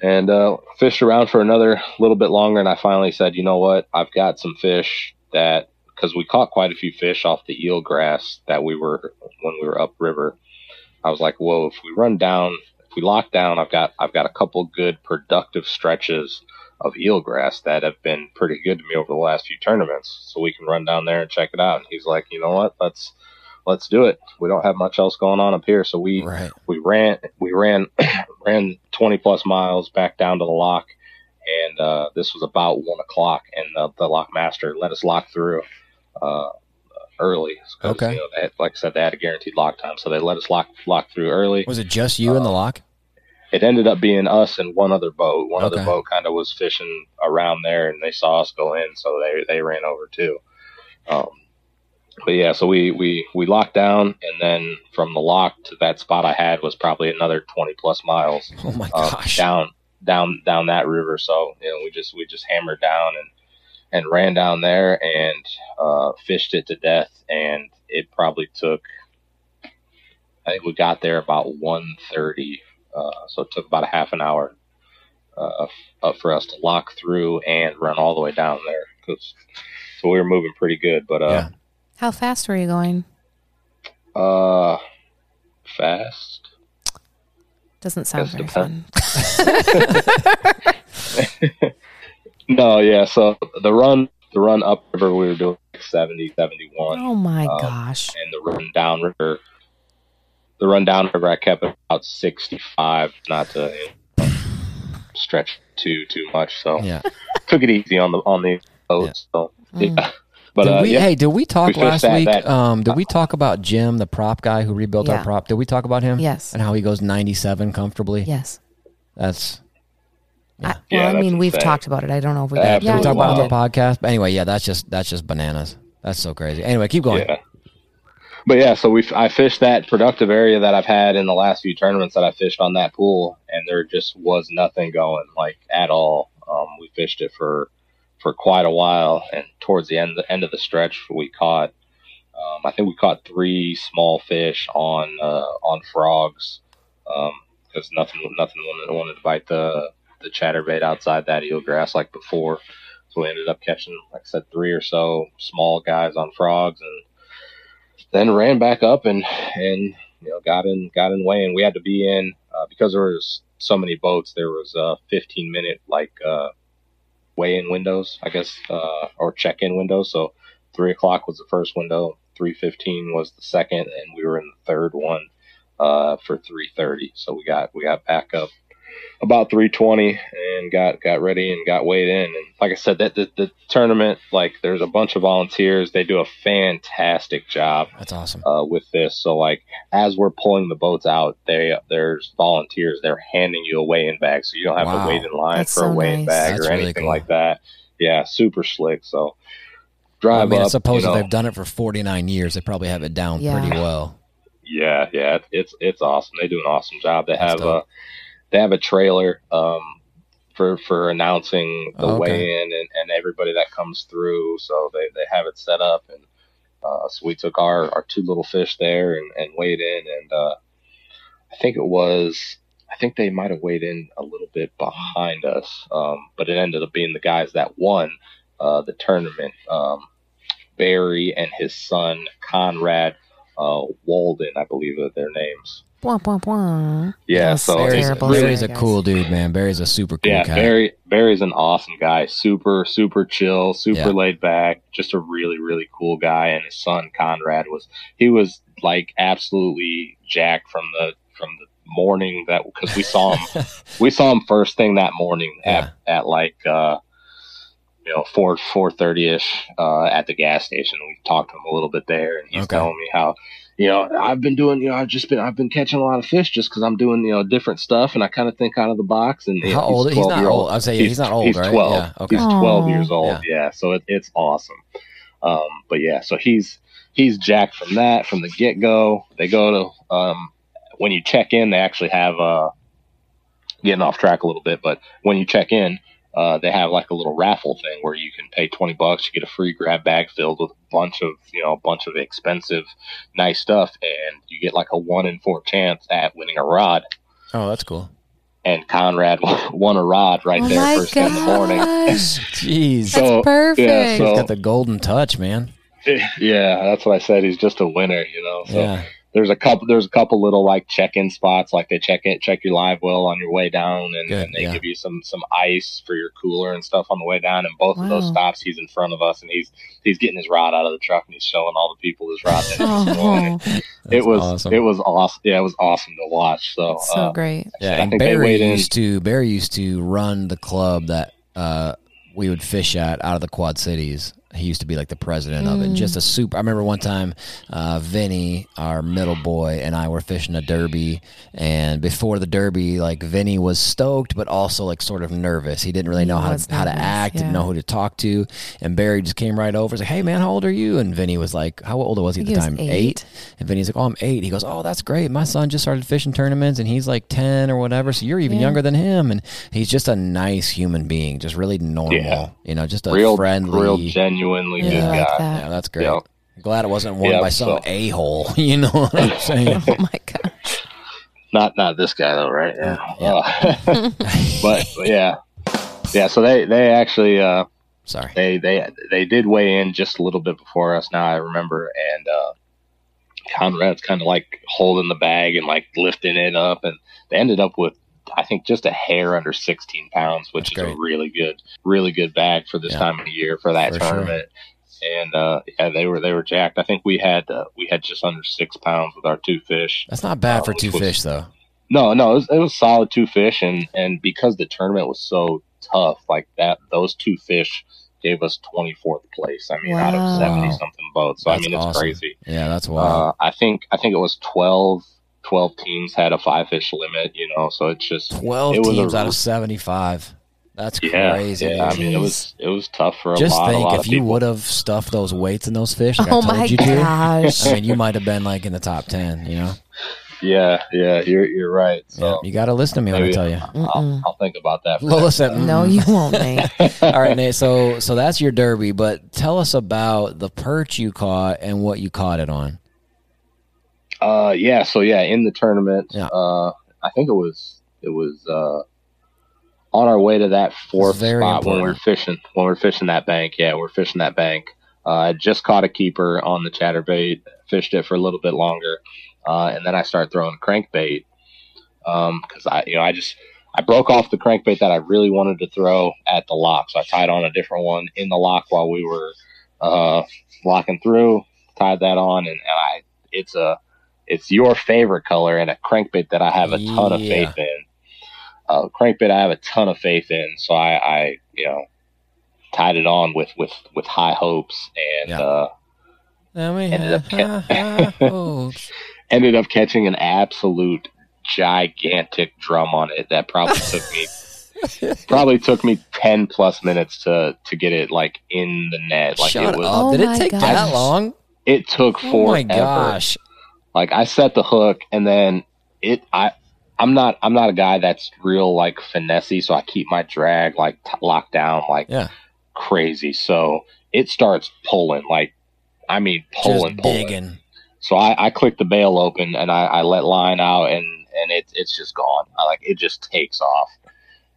and uh, fished around for another little bit longer. And I finally said, you know what? I've got some fish that because we caught quite a few fish off the eel grass that we were when we were upriver. I was like, whoa! If we run down, if we lock down, I've got I've got a couple good productive stretches of eelgrass that have been pretty good to me over the last few tournaments. So we can run down there and check it out. And he's like, you know what? Let's let's do it. We don't have much else going on up here, so we Right. we ran we ran <clears throat> ran 20 plus miles back down to the lock and uh, this was about one o'clock and the, the lock master let us lock through uh, early Okay. you know, had, like i said they had a guaranteed lock time so they let us lock lock through early Was it just you in the lock? it ended up being us and one other boat. One Okay. other boat kind of was fishing around there, and they saw us go in, so they they ran over too. Um, but yeah, so we we we locked down, and then from the lock to that spot I had was probably another twenty plus miles Oh my uh, gosh. down down down that river. So you know, we just we just hammered down and and ran down there and uh, fished it to death, and it probably took. I think we got there about one thirty, uh, so it took about a half an hour uh, uh, for us to lock through and run all the way down there. 'cause- so we were moving pretty good, but uh, Yeah. How fast were you going? uh, fast. Doesn't sound Guess very depends. fun. <laughs> <laughs> <laughs> No, yeah. So the run, the run upriver, we were doing like 70, 71. Oh my Um, gosh. and the run downriver, the run downriver, I kept it about sixty-five, not to you know, stretch too too much. So Yeah. <laughs> took it easy on the on the boat. So Mm. yeah, <laughs> but did uh, we, yeah, Hey, did we talk We last week? that- um, did we talk about Jim, the prop guy who rebuilt Yeah. our prop? Did we talk about him? Yes. And how he goes 97 comfortably? Yes. That's. I, Yeah, well, I that's mean, we've insane. talked about it. I don't know if we Yeah, did. Did we talk we about it on the podcast? But anyway, yeah, that's just that's just bananas. That's so crazy. Anyway, keep going. yeah. But yeah, so we I fished that productive area that I've had in the last few tournaments that I fished on that pool, and there just was nothing going like at all. Um, we fished it for for quite a while, and towards the end the end of the stretch, we caught. Um, I think we caught three small fish on uh, on frogs because nothing nothing wanted, wanted to bite the the chatterbait outside that eelgrass like before. So we ended up catching, like I said, three or so small guys on frogs, and then ran back up and and you know got in got in weighing. We had to be in uh, because there was so many boats. There was a 15 minute like uh, weigh-in windows, I guess, uh, or check-in windows. So three o'clock was the first window, three fifteen was the second, and we were in the third one uh, for three thirty. So we got we got back up about 320 and got got ready and got weighed in and like i said that the, the tournament like there's a bunch of volunteers they do a fantastic job That's awesome. uh, with this so like as we're pulling the boats out they there's volunteers they're handing you a weigh-in bag so you don't have Wow. to wait in line That's for so a weigh-in nice. bag That's or really anything cool. like that yeah super slick so drive I mean, I suppose you know, if they've done it for 49 years, they probably have it down Yeah. pretty well. Yeah, yeah, it's it's, it's awesome. They do an awesome job. They That's have dope. a they have a trailer um, for for announcing the Oh, okay. weigh-in and, and everybody that comes through. So they, they have it set up, and uh, so we took our, our two little fish there and, and weighed in, and uh, I think it was I think they might have weighed in a little bit behind us, um, but it ended up being the guys that won uh, the tournament. Um, Barry and his son Conrad uh, Walden, I believe are their names. Bwah, bwah, bwah. Yeah, Yes, so it's it's terrible. Barry's a cool dude, man. Barry's a super cool yeah, cat. Barry Barry's an awesome guy. Super, super chill, super Yeah. laid back. Just a really, really cool guy. And his son Conrad was he was like absolutely jacked from the from the morning that because we saw him <laughs> we saw him first thing that morning at at like uh you know four four thirty ish uh at the gas station. We talked to him a little bit there, and he's Okay. telling me how you know I've been doing you know I've just been I've been catching a lot of fish just because I'm doing you know different stuff and I kind of think out of the box. And How know, old? He's 12 not year old. I'd say he's not old, He's right? twelve. Yeah, okay. He's twelve years old. Yeah, so it, it's awesome. Um, but yeah, so he's he's jacked from that from the get go. They go to um, when you check in, they actually have uh, getting off track a little bit, but when you check in, uh, they have like a little raffle thing where you can pay twenty bucks, you get a free grab bag filled with a bunch of you know a bunch of expensive, nice stuff, and you get like a one in four chance at winning a rod. Oh, that's cool. And Conrad <laughs> won a rod right Oh there my first thing in the morning. <laughs> Jeez. So- That's perfect. yeah, so- He's got the golden touch, man. <laughs> yeah, that's what I said. He's just a winner, you know. So Yeah. There's a couple there's a couple little like check-in spots like they check it check your live well on your way down and, Good, and they yeah. give you some some ice for your cooler and stuff on the way down and both of those stops he's in front of us and he's he's getting his rod out of the truck and he's showing all the people his rod that he's. Oh, <laughs> it was awesome. it was awesome yeah it was awesome to watch so, that's so uh, great. Yeah, I and think they Barry in- used to Barry used to run the club that uh, we would fish at out of the Quad Cities. He used to be like the president of it. Just a super. I remember one time, uh, Vinny, our middle boy, and I were fishing a derby, and before the derby, like Vinny was stoked, but also like sort of nervous. He didn't really He know how was to, how to nervous, act, didn't know who to talk to, and Barry just came right over. He's like, "Hey man, how old are you?" And Vinny was like, "How old was he at He the was time? eight. And Vinny's like, "Oh, I'm eight. He goes, "Oh, that's great. My son just started fishing tournaments, and he's like ten or whatever. So you're even Yeah. younger than him." And he's just a nice human being, just really normal. Yeah. You know, just a real friendly. real genuinely Yeah, good I like guy that. yeah, that's great. Yeah. Glad it wasn't won Yeah, by some so- a hole. <laughs> You know what I'm saying? <laughs> Oh my god. not not this guy though right yeah, Yeah. Uh, <laughs> but, but yeah yeah so they they actually uh Sorry. they they they did weigh in just a little bit before us. Now I remember, and uh, Conrad's kind of like holding the bag and like lifting it up, and they ended up with I think just a hair under 16 pounds, which That's is great. a really good, really good bag for this Yeah. time of the year for that For sure. tournament. And uh, yeah, they were they were jacked. I think we had uh, we had just under six pounds with our two fish. That's not bad Uh, for two was- fish, though. No, no, it was, it was solid two fish, and and because the tournament was so tough, like that, those two fish gave us twenty fourth place. I mean, out of seventy something boats. So That's I mean, it's awesome. crazy. Yeah, that's wild. Uh, I think I think it was 12, 12 teams had a five fish limit. You know, so it's just Twelve it was teams a- out of seventy-five. That's yeah, crazy. yeah. I mean, it was it was tough for a Just lot, a think lot if of you would have stuffed those weights in those fish, like Oh I told my you to. gosh. I mean, you might have been like in the top ten. You know. Yeah, yeah, you're you're right. Yeah, So you got to listen to me when I tell you. I'll, I'll think about that. For Lola next said, time. No, "Mm." you won't, Nate. <laughs> All right, Nate. So, so that's your derby, but tell us about the perch you caught and what you caught it on. Uh, yeah. So yeah, in the tournament, Yeah. uh, I think it was it was uh, on our way to that fourth spot when we were important. fishing when we were fishing that bank. Yeah, we are fishing that bank. Uh, I just caught a keeper on the chatterbait, fished it for a little bit longer, uh, and then I started throwing crankbait because I you know I just I broke off the crankbait that I really wanted to throw at the lock, so I tied on a different one in the lock while we were uh, locking through. Tied that on, and, and I it's a it's your favorite color and a crankbait that I have a ton of faith in. Uh, crankbait I have a ton of faith in, so I, I you know tied it on with with with high hopes and Yeah. uh, Ended up ha, ha, oh. <laughs> ended up catching an absolute gigantic drum on it that probably took me <laughs> probably took me 10 plus minutes to to get it like in the net like Shut it was up! Oh Did it my take that long? it took Oh forever my gosh! Like I set the hook and then it I I'm not I'm not a guy that's real like finessey so I keep my drag like t- locked down like Yeah. crazy so it starts pulling like I mean pulling Just pulling digging. so I, I click the bail open and I, I let line out and and it, it's just gone I, like it just takes off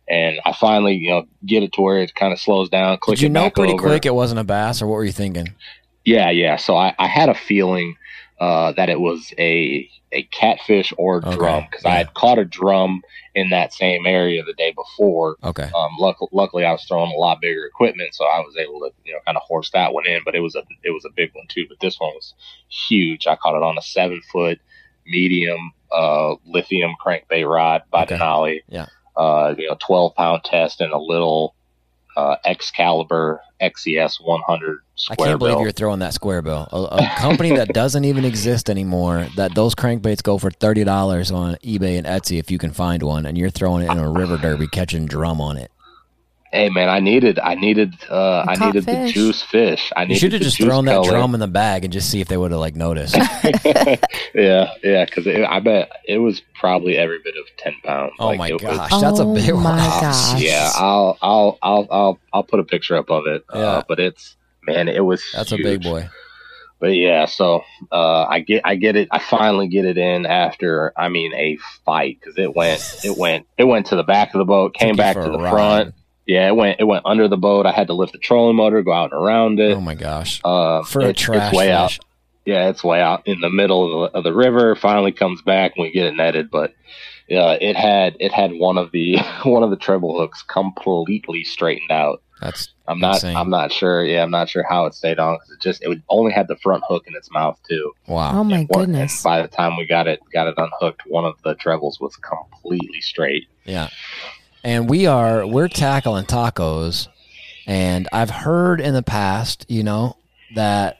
and I finally you know get it to where it kind of slows down click Did you it know pretty over. quick it wasn't a bass, or what were you thinking? Yeah, yeah. So I, I had a feeling uh, that it was a a catfish or Okay, drum because I had caught a drum in that same area the day before. Okay. Um, luck, luckily, I was throwing a lot bigger equipment, so I was able to you know kind of horse that one in. But it was a it was a big one too. But this one was huge. I caught it on a seven foot medium uh, lithium crankbait rod by Okay. Denali. Yeah. Uh, you know, twelve pound test and a little uh, Xcalibur XCS 100 I can't believe bill. you're throwing that square bill. A, a company that doesn't even exist anymore. That those crankbaits go for thirty dollars on eBay and Etsy if you can find one, and you're throwing it in a river derby catching drum on it. Hey man, I needed, I needed, uh, You I needed fish. the juice fish. I You should have just juice thrown that color. drum in the bag and just see if they would have like noticed. <laughs> yeah, yeah, because I bet it was probably every bit of ten pounds. Oh Like, my it was- gosh, that's a Oh big one. my gosh. yeah, I'll, I'll, I'll, I'll, I'll put a picture up of it. Yeah. Uh, but it's man, it was. That's a big boy. But yeah, so uh, I get, I get it. I finally get it in after, I mean, a fight because it went, it went, it went to the back of the boat, came Took back to the ride. front. Yeah, it went, it went under the boat. I had to lift the trolling motor, go out and around it. Oh my gosh, Uh, for a it's, trash it's way fish. out. Yeah, it's way out in the middle of the, of the river. Finally comes back and we get it netted, but uh, it had it had one of the <laughs> one of the treble hooks completely straightened out. That's I'm not Insane. I'm not sure. Yeah, I'm not sure how it stayed on 'cause it just it would only had the front hook in its mouth too. wow. Oh my And one- goodness. by the time we got it got it unhooked, one of the trebles was completely straight. Yeah. And we are we're tackling tacos and I've heard in the past, you know, that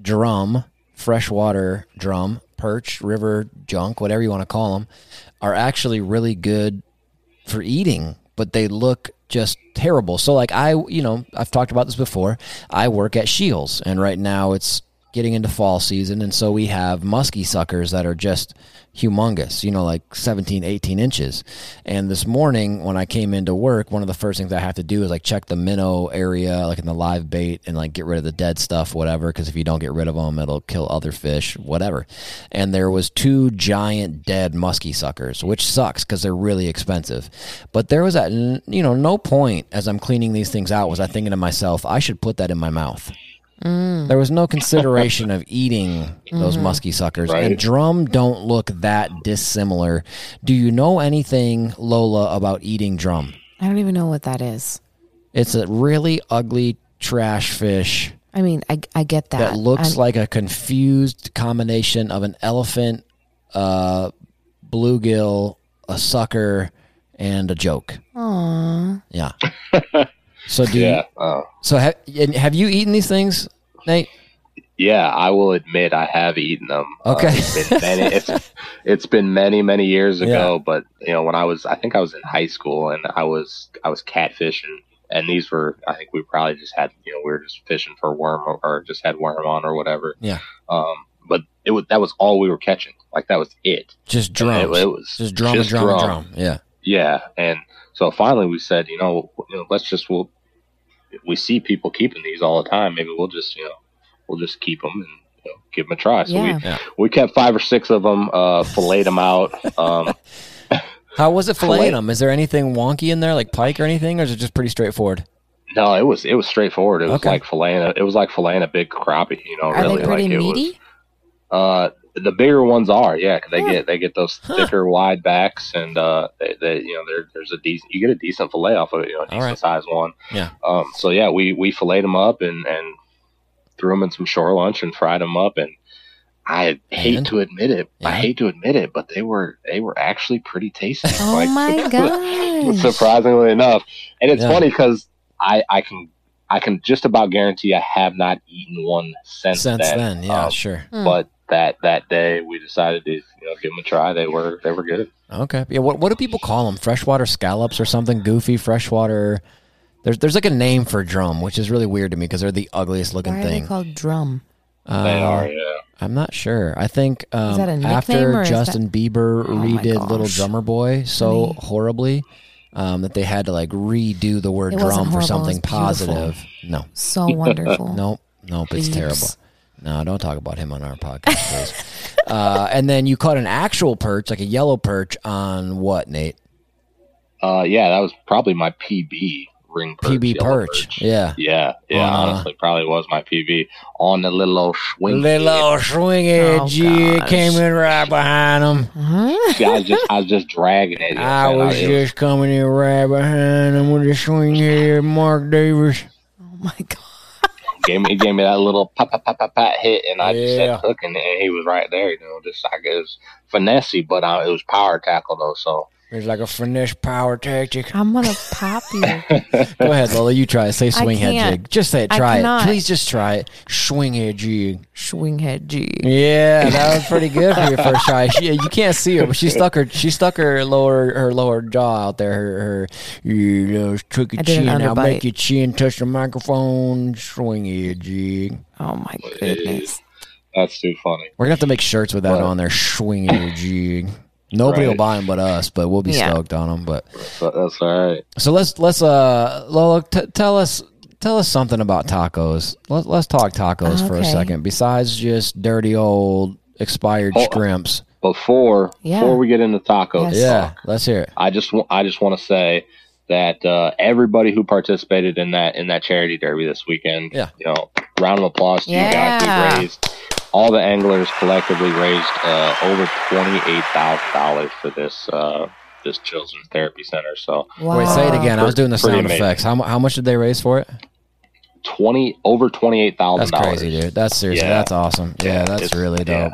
drum, freshwater drum, perch, river junk, whatever you want to call them, are actually really good for eating, but they look just terrible. So like I, you know, I've talked about this before. I work at Shields and right now it's getting into fall season and so we have musky suckers that are just humongous, you know, like 17, 18 inches. And this morning when I came into work, one of the first things I have to do is like check the minnow area, like in the live bait and like get rid of the dead stuff, whatever. Because if you don't get rid of them, it'll kill other fish, whatever. And there was two giant dead musky suckers, which sucks because they're really expensive. But there was at, you know, no point as I'm cleaning these things out was I thinking to myself, I should put that in my mouth. There was no consideration of eating those musky suckers. And drum don't look that dissimilar. Do you know anything, Lola, about eating drum? I don't even know what that is. It's a really ugly trash fish I mean, I, I get that. that looks I'm- like a confused combination of an elephant, uh, bluegill, a sucker, and a joke. Aw. Yeah. <laughs> So do Yeah. you, Uh, so have, have you eaten these things, Nate? yeah, I will admit I have eaten them. Uh, Okay. it's been many, it's, <laughs> it's been many, many years ago, but you know, when I was, I think I was in high school and I was, I was catfishing and these were, I think we probably just had, you know, we were just fishing for worm or, or just had worm on or whatever. Yeah. Um, but it was, that was all we were catching. Like that was it. Just And drums. It, it was just drum just drum and drum. Yeah. Yeah, and so finally we said, you know, you know, let's just we'll we see people keeping these all the time. Maybe we'll just you know we'll just keep them and you know, give them a try. So Yeah. Yeah. we we kept five or six of them, uh, filleted them out. Um, <laughs> How was it filleting them? Is there anything wonky in there, like pike or anything, or is it just pretty straightforward? no, it was it was straightforward. It was Okay. like filleting. A, it was like filleting a big crappie. You know, Are really they pretty like it was- meaty? Uh, the bigger ones are, yeah, 'cause they Huh. get they get those thicker, wide backs, and uh, they, they you know there there's a decent you get a decent fillet off of it, you know, a decent right. size one. Yeah. Um. So yeah, we we filleted them up and and threw them in some shore lunch and fried them up, and I hate And? to admit it, I hate to admit it, but they were they were actually pretty tasty. Oh Like, my <laughs> gosh. surprisingly enough, and it's Yeah. funny because I I can. I can just about guarantee I have not eaten one since, Since then. then, yeah, Um, sure. Hmm. but that that day we decided to you know give them a try. They were they were good. Okay. Yeah. What What do people call them? Freshwater scallops or something goofy? Freshwater. There's There's like a name for drum, which is really weird to me because they're the ugliest looking Why are thing. they called drum? Uh, They are, yeah. I'm not sure. I think um, that a nickname after or is Justin Bieber Oh redid Little. Drummer Boy so Honey. horribly um, that they had to like redo the word It drum for something positive. No, So wonderful. <laughs> nope, nope, it's Beeps. terrible. No, don't talk about him on our podcast, please. <laughs> uh, and then you caught an actual perch, like a yellow perch, on what, Nate? Uh, yeah, that was probably my PB ring perch, PB yellow perch. Yeah. Yeah, yeah. Uh, honestly, probably was my PB on the little old swing. Little swingy Oh, jig gosh. came in right behind him. See, I was just, I was just dragging it. I what I'm was saying? It just coming in right behind him with a swing head, Mark Davis. Oh my god. Gave me, he gave me that little pat, pat, pat, pat, pat hit, and I just Yeah. said hooking, and he was right there. You know, just like it was finessey, but uh, it was power tackle though. So It's like a finesse power tactic. I'm gonna pop you. <laughs> Go ahead, Lola. You try it. Say swing head jig. Just say it. I Try it. Please just try it. Swing head jig. Swinghead jig. Yeah, that was pretty good for your <laughs> first try. She, you can't see her, but she stuck her she stuck her lower her lower jaw out there. Her her you know, tricky I did an chin. Now underbite. make your chin touch the microphone. Swing head jig. Oh my goodness. that's too funny. We're gonna have to make shirts with that Right. on there. Swing head jig. Nobody will buy them but us, but we'll be Yeah. stoked on them. But So that's all right. so let's let's uh Lola t- tell us tell us something about tacos. Let's let's talk tacos for a second. Besides just dirty old expired Oh, scrimps. Before Yeah. before we get into tacos, Yes. Yeah, let's hear it. I just wa- I just want to say that uh, everybody who participated in that in that charity derby this weekend, Yeah. you know, round of applause to you Yeah. guys. We raised all the anglers collectively raised uh, over twenty eight thousand dollars for this uh, this children's therapy center. So Wow. Wait, say it again. I was doing the sound amazing. effects. How, how much did they raise for it? twenty over twenty eight thousand That's dollars. crazy, dude. That's seriously, Yeah. that's awesome. Yeah, that's it's- really yeah. dope.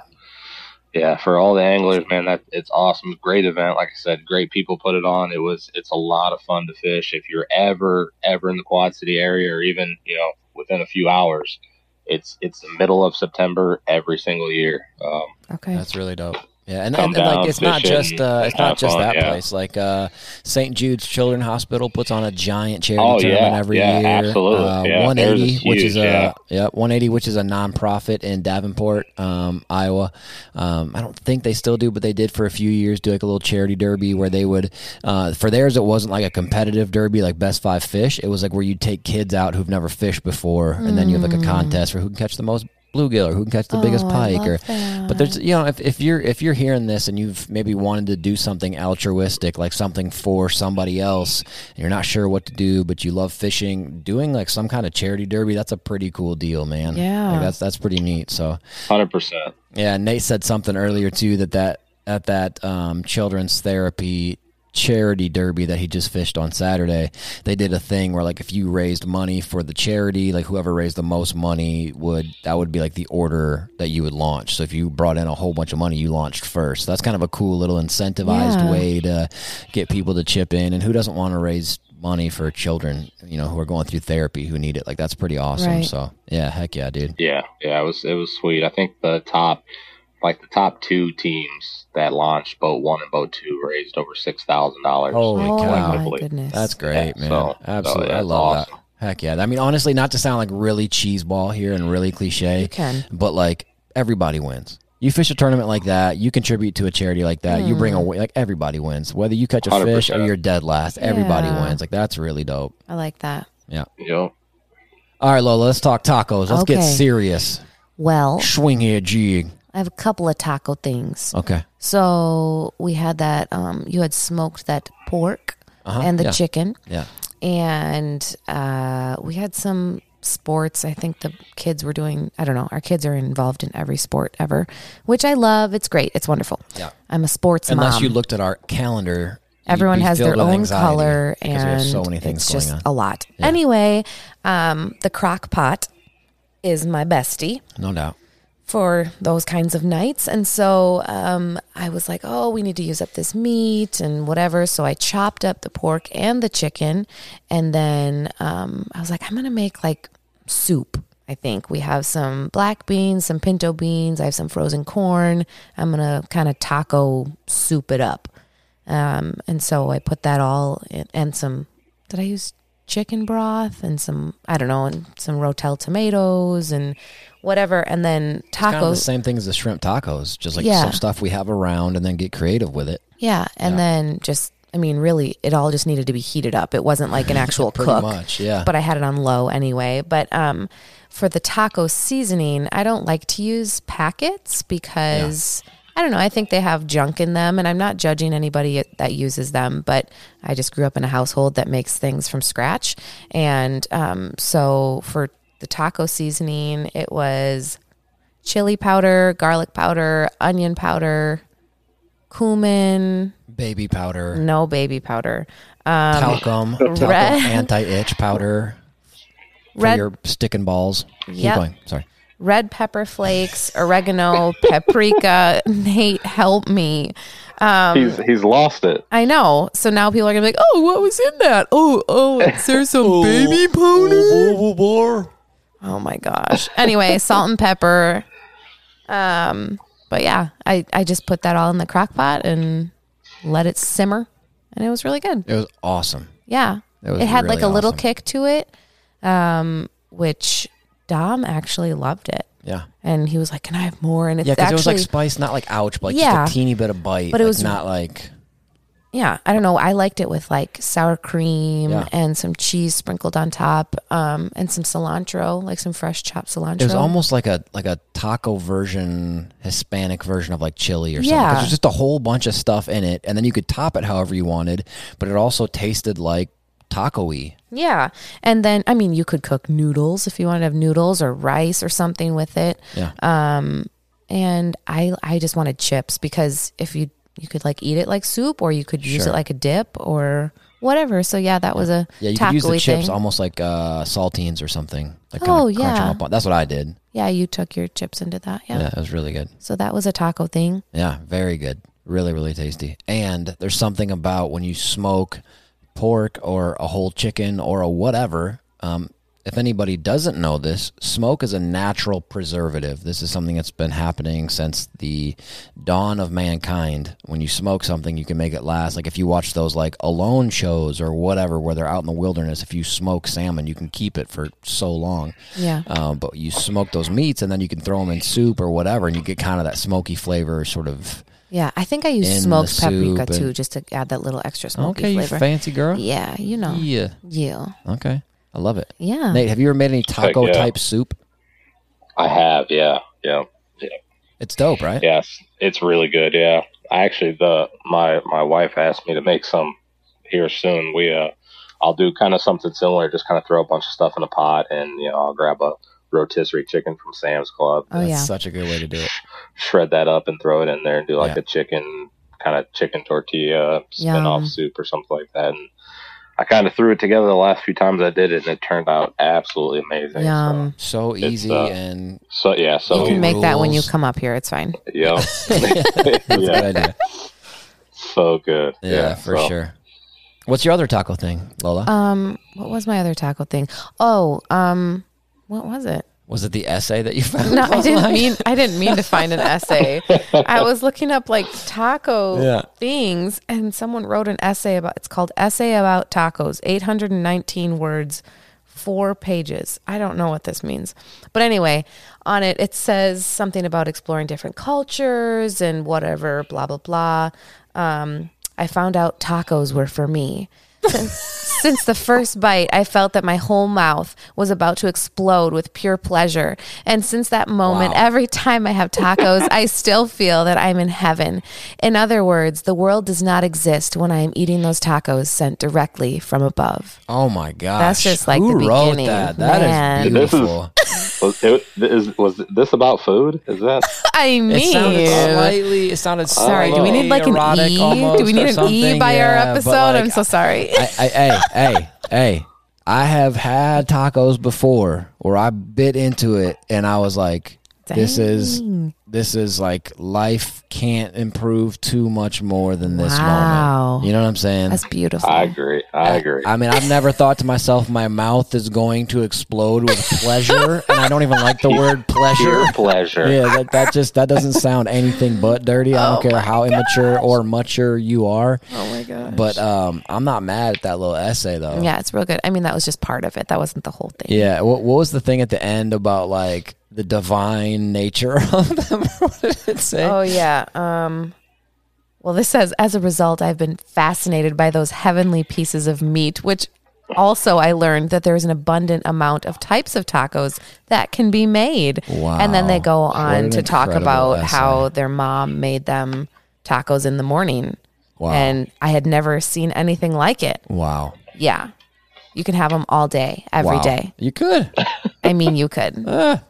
Yeah, for all the anglers, man, that it's awesome. Great event. Like I said, great people put it on. It was it's a lot of fun to fish. If you're ever ever in the Quad City area or even, you know, within a few hours, it's it's the middle of September every single year. Um, Okay. That's really dope. Yeah, and, and, and, like down, it's not just uh, it's not just fun, that yeah. place. Like uh, St. Jude's Children's Hospital puts on a giant charity Oh, tournament yeah, every yeah, year. absolutely. Uh, Yeah, 180, theirs which is huge, a yeah. yeah, 180, which is a nonprofit in Davenport, um, Iowa. Um, I don't think they still do, but they did for a few years do like a little charity derby where they would uh, for theirs it wasn't like a competitive derby like best five fish. It was like where you take kids out who've never fished before, and then you have like a contest for who can catch the most bluegill or who can catch the biggest Oh, I pike or that. but there's you know if, if you're if you're hearing this and you've maybe wanted to do something altruistic like something for somebody else and you're not sure what to do but you love fishing doing like some kind of charity derby that's a pretty cool deal man Yeah. Like, that's that's pretty neat so Hundred percent. yeah Nate said something earlier too that that at that um, children's therapy charity derby that he just fished on Saturday, they did a thing where like if you raised money for the charity, like whoever raised the most money would that would be like the order that you would launch. So if you brought in a whole bunch of money, you launched first. So that's kind of a cool little incentivized Yeah. way to get people to chip in. And who doesn't want to raise money for children, you know, who are going through therapy who need it? Like that's pretty awesome. Right. So yeah, heck yeah, dude. Yeah, yeah, it was it was sweet. I think the top like the top two teams that launched boat one and boat two raised over six thousand dollars. Holy oh cow. my goodness. That's great, Yeah, man. so- Absolutely. so, yeah, I love awesome. that. Heck yeah. I mean, honestly, not to sound like really cheeseball here and really cliche, You can. but like everybody wins. You fish a tournament like that, you contribute to a charity like that, you bring a Hmm. win, like everybody wins. Whether you catch a fish or you're dead last, everybody Yeah. wins. Like that's really dope. I like that. Yeah. You know, All right, Lola, let's talk tacos. Let's get serious. Well, Swing here, jig. I have a couple of taco things. Okay. So we had that. Um, you had smoked that pork Uh-huh, and the yeah. chicken, Yeah. and uh, we had some sports. I think the kids were doing. I don't know. Our kids are involved in every sport ever, which I love. It's great. It's wonderful. Yeah. I'm a sports Unless mom. you looked at our calendar. Everyone has their own color, and so many things it's just on. a lot. Anyway, um, the crock pot is my bestie No doubt. For those kinds of nights. And so um, I was like, oh, we need to use up this meat and whatever. So I chopped up the pork and the chicken. And then um, I was like, I'm going to make like soup. I think we have some black beans, some pinto beans. I have some frozen corn. I'm going to kind of taco soup it up. Um, and so I put that all in, and some, did I use chicken broth and some, I don't know, and some Rotel tomatoes and whatever. And then Kind of the tacos. same thing as the shrimp tacos, just like Yeah. some stuff we have around and then get creative with it. Yeah. And then just, I mean, really, it all just needed to be heated up. It wasn't like an <laughs> actual Pretty cook. much, yeah. But I had it on low anyway. But um, for the taco seasoning, I don't like to use packets because I don't know. I think they have junk in them, and I'm not judging anybody that uses them, but I just grew up in a household that makes things from scratch. And um, so for the taco seasoning, it was chili powder, garlic powder, onion powder, cumin, Baby powder, no baby powder, um, talcum, <laughs> talcum red- anti-itch powder for red your stick and balls. Keep Yep. going. Sorry. Red pepper flakes, oregano, paprika. <laughs> Nate, help me. Um, he's he's lost it. I know. So now people are gonna be like, "Oh, what was in that? Oh, oh, is there <laughs> some baby powder?" Oh my gosh. Anyway, salt and pepper. Um, but yeah, I I just put that all in the crock pot and let it simmer, and it was really good. It was awesome. Yeah, It was had like really a little awesome. kick to it, um, which Dom actually loved it, Yeah. and he was like, "Can I have more?" And it's Yeah, because it was like spice, not like ouch, but like Yeah. just a teeny bit of bite. But it like was- not like yeah, I don't know. I liked it with like sour cream Yeah. and some cheese sprinkled on top, um, and some cilantro, like some fresh chopped cilantro. it was almost like a like a taco version, Hispanic version of like chili or something. Yeah. There's just a whole bunch of stuff in it, and then you could top it however you wanted. But it also tasted like taco-y. yeah. And then I mean, you could cook noodles if you wanted to have noodles or rice or something with it. Yeah. Um, and I I just wanted chips because if you you could like eat it like soup or you could use Sure. it like a dip or whatever. So yeah, that was a Yeah, you could use the chips thing. almost like uh, saltines or something. Like Oh, kinda crunch 'em yeah. That's what I did. Yeah, you took your chips into that. Yeah. Yeah, it was really good. So that was a taco thing. Yeah, very good. Really, really tasty. And there's something about when you smoke pork or a whole chicken or a whatever. Um, if anybody doesn't know this, smoke is a natural preservative. This is something that's been happening since the dawn of mankind. When you smoke something, you can make it last. Like if you watch those like alone shows or whatever, where they're out in the wilderness, if you smoke salmon, you can keep it for so long. Yeah. Um, but you smoke those meats and then you can throw them in soup or whatever, and you get kind of that smoky flavor, sort of. Yeah, I think I used In smoked the paprika soup too, just to add that little extra smoky Okay, you flavor. fancy girl. yeah, you know. Yeah. Yeah. Okay. I love it. Yeah. Nate, have you ever made any taco yeah. type soup? I have, Yeah. yeah, yeah, It's dope, right? yes, it's really good. Yeah, I actually the my my wife asked me to make some here soon. We uh, I'll do kind of something similar. Just kind of throw a bunch of stuff in a pot, and you know, I'll grab a rotisserie chicken from Sam's Club, Oh That's yeah. such a good way to do it. shred that up, and throw it in there, and do like Yeah. a chicken kind of chicken tortilla spin off soup or something like that. And I kind of threw it together the last few times I did it, and it turned out absolutely amazing. Yum. So It's, easy uh, and So, so yeah, so you can make that when you come up here. It's fine. <laughs> yeah, <laughs> that's a <laughs> yeah, good idea. so good. Yeah, for so- sure. What's your other taco thing, Lola? Um, what was my other taco thing? Oh, um, what was it? was it the essay that you <laughs> found? No, I didn't online? mean I didn't mean to find an essay. <laughs> I was looking up like taco Yeah. things, and someone wrote an essay about. It's called "Essay About Tacos," eight hundred and nineteen words, four pages. I don't know what this means, but anyway, on it it says something about exploring different cultures and whatever, blah blah blah. Um, I found out tacos were for me. <laughs> Since the first bite, I felt that my whole mouth was about to explode with pure pleasure. And since that moment, Wow. every time I have tacos, I <laughs> still feel that I'm in heaven. In other words, the world does not exist when I am eating those tacos sent directly from above. Oh my gosh. That's just like Who the wrote beginning, that? That is man. Is- beautiful. Was, it, is, was this about food? Is that? <laughs> I mean, It sounded mean, slightly. It sounded sorry, do we need like an erotic E? Do we need an E by our Yeah, but, episode? like, I'm so sorry. I, I, hey, hey, hey! I have had tacos before where I bit into it and I was like, "This is this is like life can't improve too much more than this Wow. moment." You know what I'm saying? That's beautiful. I agree. I agree. I mean, I've never thought to myself, my mouth is going to explode with pleasure, <laughs> and I don't even like the word pleasure. Pure <laughs> pleasure. Yeah, that, that just that doesn't sound anything but dirty. I don't care how immature or mature you are. oh my god. But um, I'm not mad at that little essay though. Yeah, it's real good. I mean, that was just part of it. That wasn't the whole thing. Yeah. What, what was the thing at the end about like the divine nature <laughs> of them? what did it say? Oh yeah. Um well this says as a result I've been fascinated by those heavenly pieces of meat which also, I learned that there's an abundant amount of types of tacos that can be made. Wow. And then they go on an to talk about essay. how their mom made them tacos in the morning. Wow. And I had never seen anything like it. Wow. Yeah. You can have them all day, every Wow. day. You could. I mean, you could. <laughs>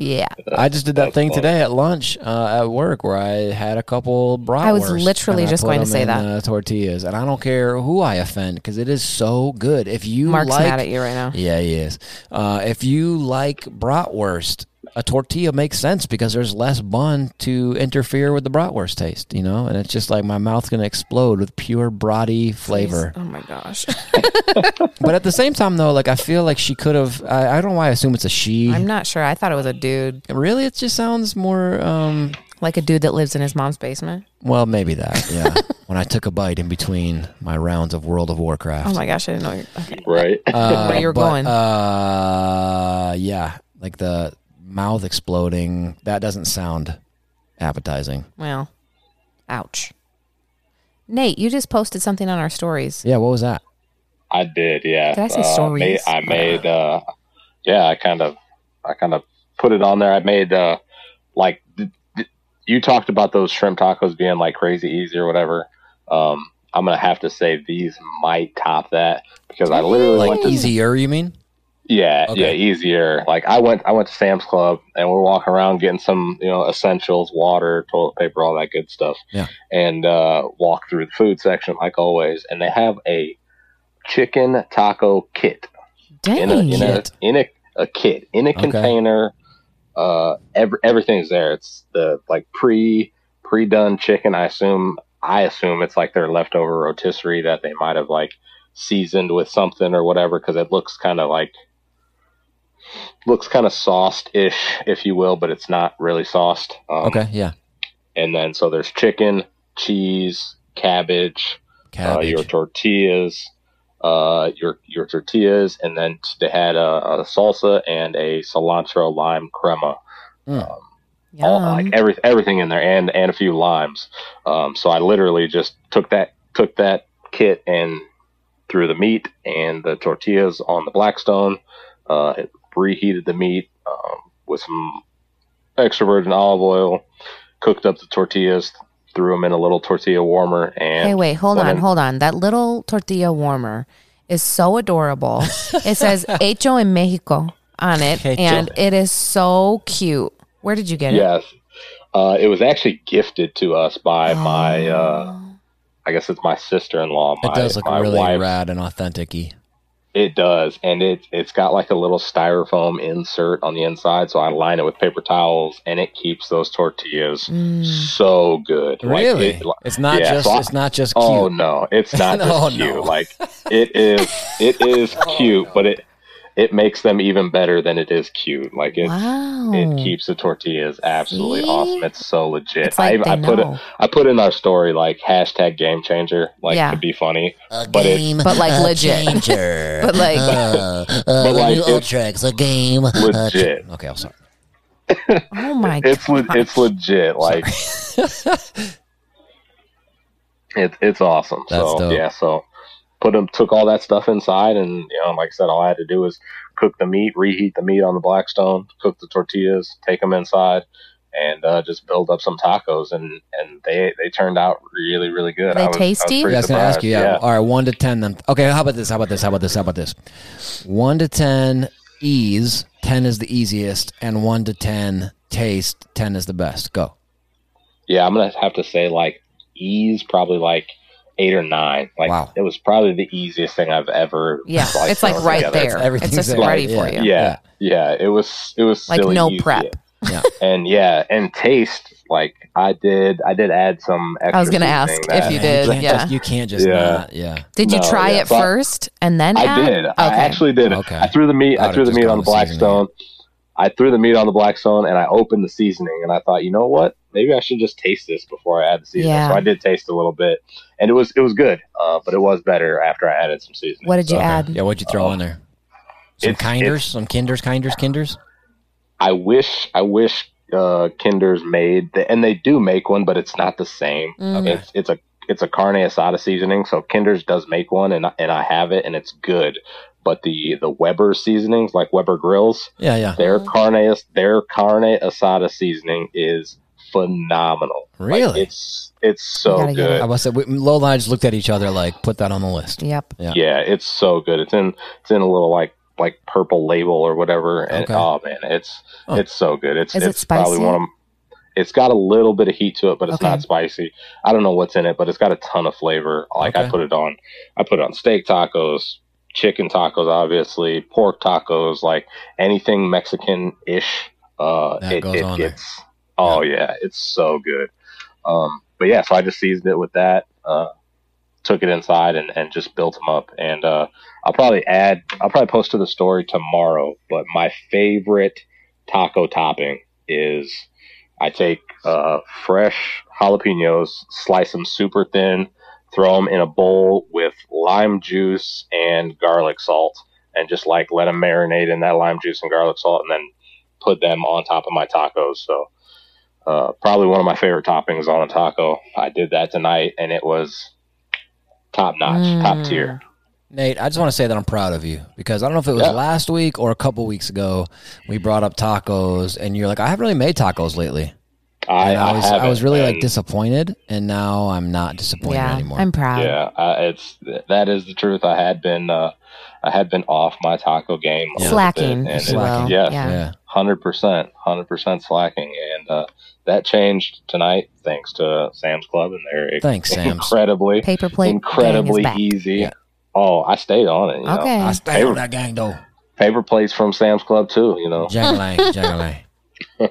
yeah. I just did that That's thing funny. today at lunch uh, at work where I had a couple bratwurst. I was literally just going to say in, that. uh, tortillas, and I don't care who I offend because it is so good. If you Mark's like, mad at you right now. Yeah, he is. Uh, if you like bratwurst, a tortilla makes sense because there's less bun to interfere with the bratwurst taste, you know? And it's just like my mouth's going to explode with pure bratty flavor. Oh my gosh. <laughs> but at the same time, though, like I feel like she could have. I, I don't know why I assume it's a she. I'm not sure. I thought it was a dude, really, it just sounds more. Um, like a dude that lives in his mom's basement. well, maybe that. Yeah. <laughs> when I took a bite in between my rounds of World of Warcraft. Oh my gosh, I didn't know. You, okay. Right. Uh, Where you're but, going. Uh, yeah, like the mouth exploding. That doesn't sound appetizing. Well, ouch. Nate, you just posted something on our stories. Yeah, what was that? I did, yeah. Did I say Uh, stories? made- I made, uh, yeah, I kind of, I kind of put it on there. I made, uh, like, th- th- you talked about those shrimp tacos being like crazy easy or whatever. Um, I'm gonna have to say these might top that because I literally Like went to easier, you mean? Yeah, Okay. yeah, easier. Like I went, I went to Sam's Club and we're walking around getting some, you know, essentials, water, toilet paper, all that good stuff. Yeah. And uh, walk through the food section like always, and they have a chicken taco kit Dang. in a in a, Kit. in a, a kit in a Okay. container. Uh, every, everything's there. It's the like pre pre done chicken. I assume I assume it's like their leftover rotisserie that they might have like seasoned with something or whatever because it looks kind of like looks kind of sauced ish, if you will, but it's not really sauced. Um, Okay, yeah. And then so there's chicken, cheese, cabbage, uh, your tortillas, uh, your your tortillas, and then they had a, a salsa and a cilantro lime crema. Mm. Um, all, like every, everything in there, and and a few limes. Um, so I literally just took that took that kit and threw the meat and the tortillas on the Blackstone. Uh, it reheated the meat um, with some extra virgin olive oil. Cooked up the tortillas, threw them in a little tortilla warmer, and Hey, wait, hold on, in- hold on. That little tortilla warmer is so adorable. <laughs> it says Hecho en Mexico on it, Hecho. and it is so cute. Where did you get it? Yes. Uh, it was actually gifted to us by my, uh, I guess it's my sister in law. it does look my really wife's- rad and authentic y. It does. And it, it's got like a little styrofoam insert on the inside. So I line it with paper towels and it keeps those tortillas Mm. so good. Like, Really? it- it's not yeah, just so I- it's not just cute. Oh no, it's <laughs> not just Oh, cute. no. Like it is, it <laughs> is cute, but it it makes them even better than it is cute. Like it wow. it keeps the tortillas absolutely See? awesome. It's so legit. It's like I, I put know. it I put in our story like hashtag game changer, like Yeah. to be funny. A But it's- game, But, like, a legit. changer. <laughs> But, like- uh, uh, But, like, new it's Ultrex, a game, uh, Legit. Okay, I'm sorry. Oh my <laughs> It's le- god. it's legit. Like <laughs> it's it's awesome. That's so dope. yeah, so put them took all that stuff inside, and you know, like I said, all I had to do was cook the meat, reheat the meat on the Blackstone, cook the tortillas, take them inside, and uh, just build up some tacos, and and they they turned out really really good. They I was, I was tasty? pretty Yeah, I was gonna ask you. Yeah. surprised. All right, one to ten. Then okay. How about this? How about this? How about this? How about this? One to ten, ease. Ten is the easiest, and one to ten, taste. Ten is the best. Go. Yeah, I'm gonna have to say like ease probably like eight or nine. Like Wow. it was probably the easiest thing I've ever. Yeah, it's like right together. there. Everything's It's just there. ready for Yeah. you. Yeah, yeah, it was it was Like silly no easy. prep. Yeah. <laughs> and yeah, and taste like I did. I did add some. Extra I was gonna ask that- if you You did. can't Yeah. just, you can't just Yeah. not. Yeah. Did you No, try yeah, it so first and then I add? did. I actually did. Okay. I threw the meat. I I, threw the meat on the with seasoning. Blackstone. I threw the meat on the Blackstone, and I opened the seasoning, and I thought, you know what? Maybe I should just taste this before I add the seasoning. Yeah. So I did taste a little bit, and it was it was good, uh, but it was better after I added some seasoning. What did you So add? Yeah. What'd you throw in there? Some It's- kinders, it's- some kinders, kinders, kinders. I wish I wish uh, Kinder's made, the, and they do make one, but it's not the same. Mm. It's it's a it's a carne asada seasoning. So Kinder's does make one, and and I have it, and it's good. But the the Weber seasonings, like Weber grills, Yeah, yeah. their carne their carne asada seasoning is phenomenal. Like, Really? it's it's so gotta good. I was say we, Lola and I just looked at each other like, put that on the list. Yep. Yeah. Yeah, it's so good. It's in it's in a little like like purple label or whatever. And Okay. oh man, it's Oh. it's so good. It's Is it it's probably spicy? one of 'em- it's got a little bit of heat to it, but it's Okay. not spicy. I don't know what's in it, but it's got a ton of flavor. Like I put it on I put it on steak tacos, chicken tacos obviously, pork tacos, like anything Mexican ish. Uh That it, goes it on there. gets oh yeah, it's so good. Um but yeah, so I just seasoned it with that. Uh took it inside and, and just built them up. And uh, I'll probably add, I'll probably post to the story tomorrow. But my favorite taco topping is I take uh, fresh jalapenos, slice them super thin, throw them in a bowl with lime juice and garlic salt, and just like let them marinate in that lime juice and garlic salt, and then put them on top of my tacos. So. Uh, probably one of my favorite toppings on a taco. I did that tonight, and it was top notch, top Mm. tier. Nate, I just want to say that I'm proud of you because I don't know if it was Yeah. last week or a couple weeks ago we brought up tacos and you're like, I haven't really made tacos lately. I, I, I, was I haven't, was really like disappointed, and now I'm not disappointed Yeah. anymore. I'm proud. Yeah, I, it's that is the truth. I had been uh, I had been off my taco game, a Slacking, bit, and you it- yes, Yeah. yeah. hundred percent, hundred percent slacking, and uh, that changed tonight thanks to Sam's Club, and they're Thanks, Sam's. incredibly, Paper plate incredibly gang is back. easy. Yeah. Oh, I stayed on it. You Okay. know? I stay on that gang though. paper plates from Sam's Club too. You know, Jangalang, <laughs> jangalang.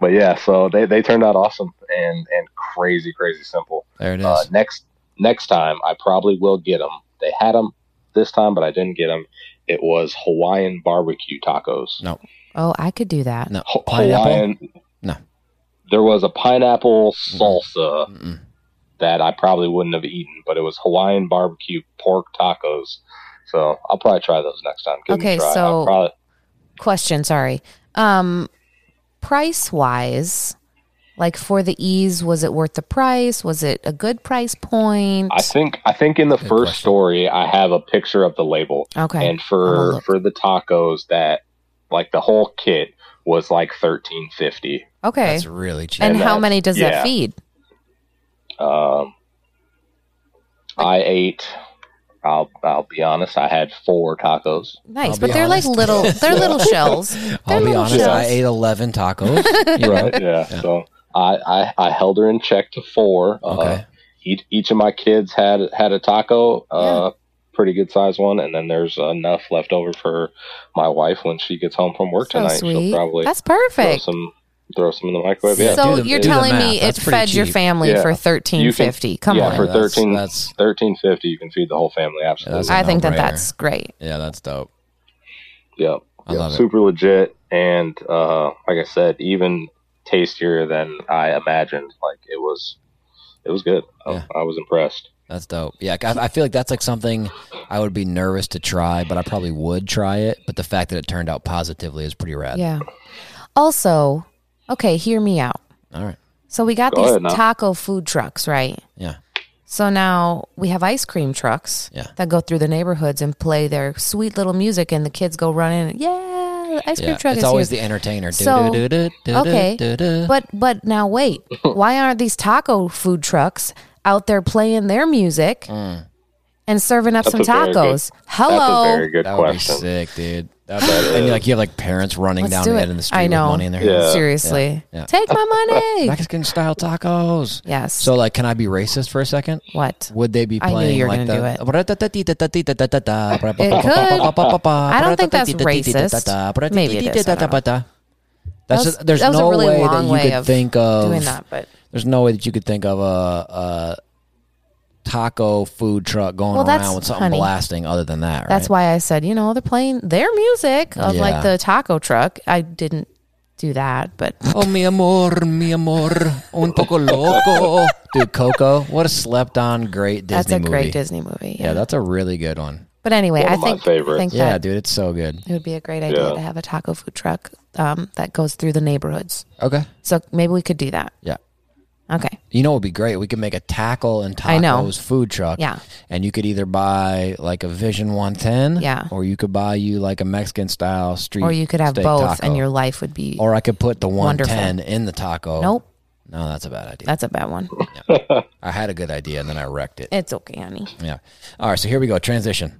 but yeah, so they, they turned out awesome and and crazy crazy simple. There it is. Uh, next next time, I probably will get them. They had them this time, but I didn't get them. It was Hawaiian barbecue tacos. no, Oh, I could do that. no. H- Pineapple? Hawaiian. No. There was a pineapple salsa Mm-mm. that I probably wouldn't have eaten, but it was Hawaiian barbecue pork tacos. So I'll probably try those next time. Give Okay, so- probably, Question, sorry. Um, price wise, like for the ease, was it worth the price? Was it a good price point? I think I think in the Good first question. story I have a picture of the label. okay. and for for the tacos that like the whole kit was like thirteen fifty. okay. That's really cheap. And, and how many does yeah. that feed? Um, I ate. I'll I'll be honest. I had four tacos. Nice, I'll but they're honest. like little. <laughs> They're little <laughs> shells. They're I'll be honest. shells. I ate 11 tacos. <laughs> Right. Yeah. So I, I I held her in check to four. Uh, Okay. each each of my kids had had a taco. Uh, pretty good size one, and then there's enough left over for my wife when she gets home from work So tonight. sweet. She'll probably That's perfect. throw some throw some in the microwave. Yeah. so the- you're telling me it That's pretty fed your cheap. family Yeah. for thirteen fifty. Come yeah, on. for That's- 13 that's- thirteen fifty, you can feed the whole family. Absolutely. that's a I think that no-brainer. that's great. Yeah, that's dope. yep. I Yep. love it. Super legit, and uh, like I said, even tastier than I imagined. Like it was, it was good. I- I, was impressed. That's dope. Yeah, I, I feel like that's like something I would be nervous to try, but I probably would try it. But the fact that it turned out positively is pretty rad. Yeah. Also, okay, hear me out. All right. So we got Go these ahead taco food trucks, right? Yeah. So now we have ice cream trucks Yeah. that go through the neighborhoods and play their sweet little music, and the kids go running. Yeah, ice cream Yeah. truck It's is always here. the entertainer. So, okay, okay. But but now wait, why aren't these taco food trucks out there playing their music Mm. and serving up That's some a very good- tacos? That's Hello, a very good that would be sick, dude. That'd and you like you have like parents running Let's down do the it. end of the street I know. with money in their Yeah. hands. seriously, Yeah. take my money. <laughs> Mexican style tacos. yes. So like, can I be racist for a second? what? Would they be I knew playing you were like gonna the? It it could. I don't think that's racist. Maybe it is, I don't know. That's That was- just, there's that was a no really way that you way could of think of Doing that, but There's no way that you could think of a, a taco food truck going Well, that's- around with something honey, blasting other than that, right? that's why I said you know they're playing their music of Yeah. like the taco truck. I didn't do that, but <laughs> Oh, mi amor, mi amor, un poco loco. <laughs> Dude, Coco, what a slept on great Disney that's a movie. great Disney movie. Yeah, that's a really good one. But anyway, One I of my think I favorites. think Yeah, that dude, it's so good. it would be a great idea Yeah. to have a taco food truck um, that goes through the neighborhoods. Okay. So maybe we could do that. Yeah. Okay. You know, it would be great. We could make a tackle and I know. tacos food truck. Yeah. And you could either buy like a Vision 110. Yeah. Or you could buy you like a Mexican style street. Or you could have both, taco. and your life would be. Or I could put the Wonderful. 110 in the taco. nope, No, that's a bad idea. that's a bad one. <laughs> I had a good idea and then I wrecked it. It's okay, honey. Yeah. All right. So here we go. Transition.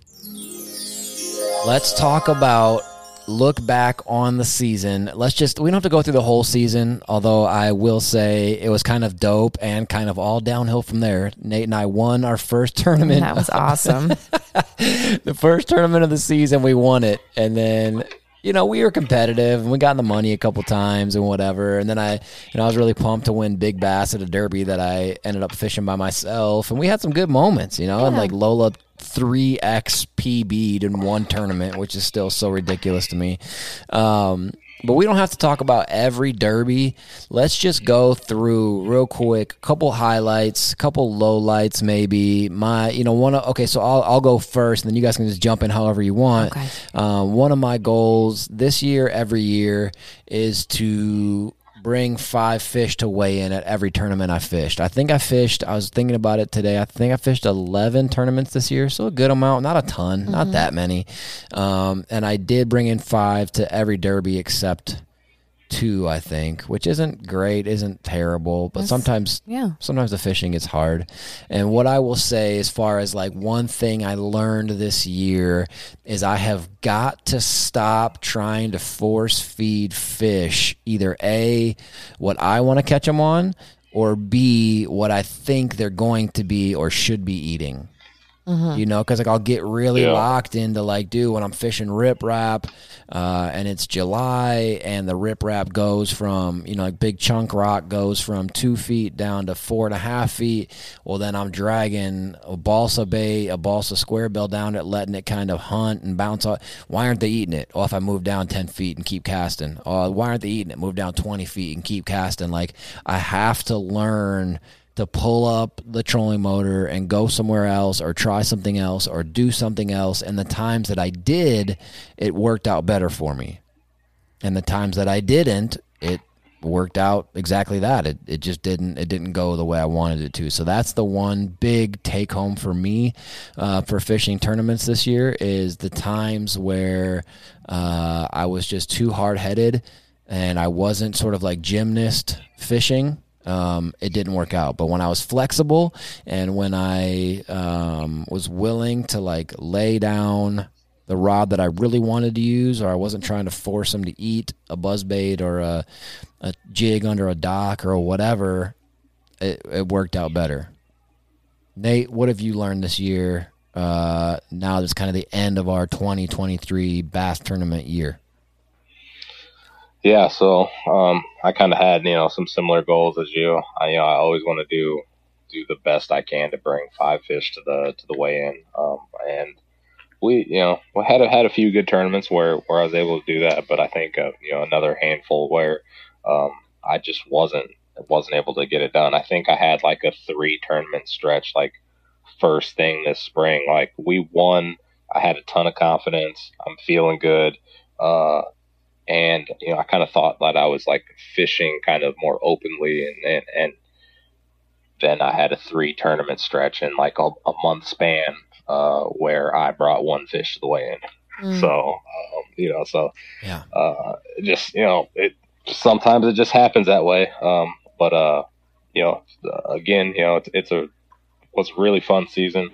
Let's talk about look back on the season. Let's just, we don't have to go through the whole season, although I will say it was kind of dope and kind of all downhill from there. Nate and I won our first tournament. That was <laughs> awesome. the first tournament of the season, we won it. And then, you know, we were competitive and we got in the money a couple times and whatever. And then I, you know, I was really pumped to win big bass at a derby that I ended up fishing by myself. And we had some good moments, you know, and like Lola 3x PB'd in one tournament, which is still so ridiculous to me. Um, but we don't have to talk about every derby. Let's just go through real quick a couple highlights, a couple lowlights, maybe. My, you know, one. Of, okay, so I'll I'll go first, and then you guys can just jump in however you want. Okay. Um, one of my goals this year, every year, is to bring five fish to weigh in at every tournament I fished. I think I fished. I was thinking about it today. I think I fished eleven tournaments this year, so a good amount, not a ton, not that many. Um, and I did bring in five to every derby except two, I think, which isn't great, isn't terrible, but sometimes yeah. sometimes the fishing is hard. And what I will say as far as like one thing I learned this year is I have got to stop trying to force feed fish either A what I want to catch them on or B what I think they're going to be or should be eating. You know, because like I'll get really Yeah. locked into like, dude, when I'm fishing rip rap, uh, and it's July, and the rip rap goes from you know like big chunk rock goes from two feet down to four and a half feet. Well, then I'm dragging a balsa bait, a balsa square bill down it, letting it kind of hunt and bounce off. Why aren't they eating it? Well, if I move down ten feet and keep casting, uh, why aren't they eating it? Move down twenty feet and keep casting. Like I have to learn to pull up the trolling motor and go somewhere else or try something else or do something else. And the times that I did, it worked out better for me. And the times that I didn't, it worked out exactly that. It it just didn't it didn't go the way I wanted it to. So that's the one big take home for me uh, for fishing tournaments this year is the times where uh, I was just too hard headed and I wasn't sort of like gymnast fishing um, it didn't work out. But when I was flexible and when I um, was willing to like lay down the rod that I really wanted to use, or I wasn't trying to force them to eat a buzzbait or a, a jig under a dock or whatever, it, it worked out better. Nate, what have you learned this year? Uh, now that's kind of the end of our 2023 bass tournament year. Yeah, so um, I kind of had you know some similar goals as you. I you know I always want to do do the best I can to bring five fish to the to the weigh in, um, and we you know we had a, had a few good tournaments where where I was able to do that, but I think uh, you know another handful where um, I just wasn't wasn't able to get it done. I think I had like a three tournament stretch, like first thing this spring. Like we won, I had a ton of confidence. I'm feeling good. Uh, and you know, I kind of thought that I was like fishing kind of more openly, and and, and then I had a three tournament stretch in like a, a month span uh, where I brought one fish to the weigh in. Mm. So um, you know, so Yeah. uh, just you know, it sometimes it just happens that way. Um, but uh, you know, uh, again, you know, it's, it's a was really fun season.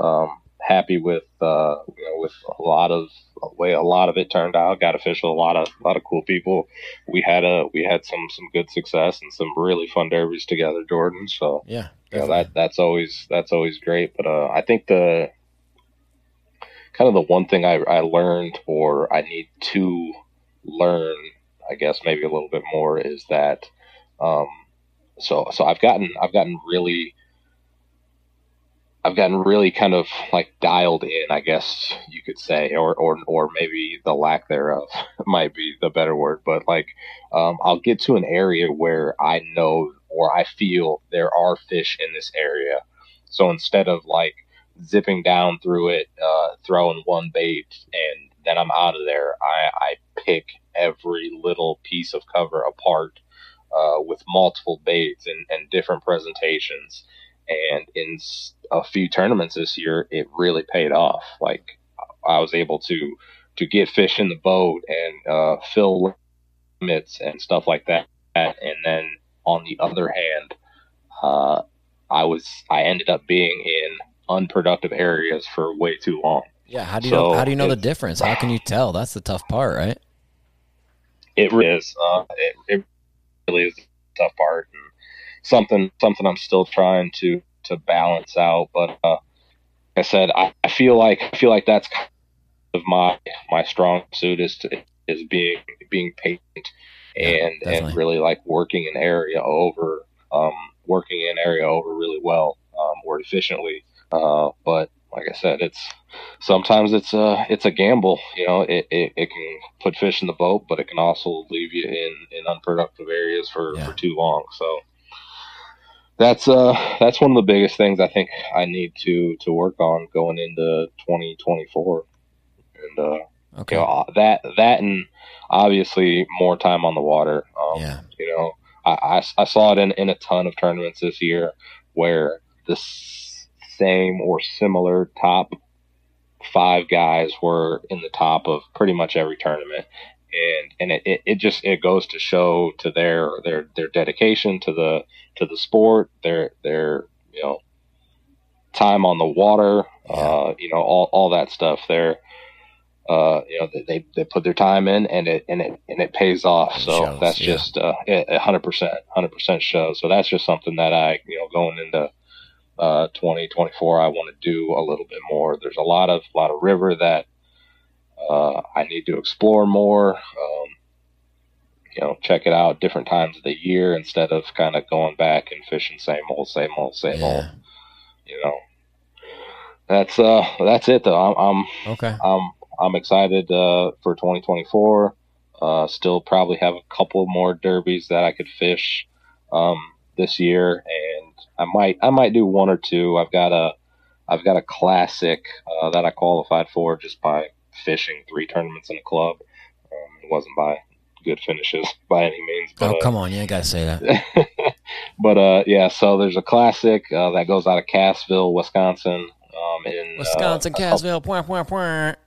Um, happy with uh, you know, with a lot of the way a lot of it turned out. Got with a lot of a lot of cool people. We had a we had some some good success and some really fun derbies together, Jordan. So Yeah. you know, that that's always that's always great. But uh, I think the kind of the one thing I, I learned or I need to learn, I guess maybe a little bit more is that um, so so I've gotten I've gotten really I've gotten really kind of like dialed in, I guess you could say, or or or maybe the lack thereof <laughs> might be the better word. But like, um, I'll get to an area where I know or I feel there are fish in this area. So instead of like zipping down through it, uh, throwing one bait, and then I'm out of there, I, I pick every little piece of cover apart uh, with multiple baits and, and different presentations. And in a few tournaments this year, it really paid off. Like I was able to to get fish in the boat and uh, fill limits and stuff like that. And then on the other hand, uh, I was I ended up being in unproductive areas for way too long. Yeah, how do you so know, how do you know the difference? How can you tell? That's the tough part, right? It is. Uh, it, it really is the tough part, and something something I'm still trying to to balance out. But uh, like I said, I, I feel like I feel like that's kind of my my strong suit is to is being being patient and yeah, and really like working an area over um, working an area over really well um, or efficiently. Uh, but like I said, it's sometimes it's a it's a gamble. You know, it, it, it, can put fish in the boat, but it can also leave you in, in unproductive areas for, yeah. for too long. So that's uh that's one of the biggest things I think I need to to work on going into 2024. And uh, okay, you know, that that and obviously more time on the water. Um, yeah, you know, I, I, I saw it in in a ton of tournaments this year where this same or similar top five guys were in the top of pretty much every tournament and and it, it, it, just it goes to show to their their their dedication to the to the sport their their you know time on the water yeah. uh you know all, all that stuff there uh you know they they put their time in and it and it and it pays off it so shows, that's yeah. just uh 100% 100% shows so that's just something that i you know going into uh, 2024, I want to do a little bit more. There's a lot of a lot of river that uh, I need to explore more. Um, you know, check it out different times of the year instead of kind of going back and fishing same old, same old, same yeah. old. You know, that's uh, that's it though. I'm, I'm okay. I'm I'm excited uh, for 2024. Uh, still probably have a couple more derbies that I could fish um, this year, and I might I might do one or two. I've got a I've got a classic uh, that I qualified for just by fishing three tournaments in a club. Um, it wasn't by good finishes <laughs> by any means. But, oh come on, you ain't gotta say that. <laughs> but uh, yeah, so there's a classic uh, that goes out of Cassville, Wisconsin. Um, in uh, Wisconsin, Cassville. Point, point, point.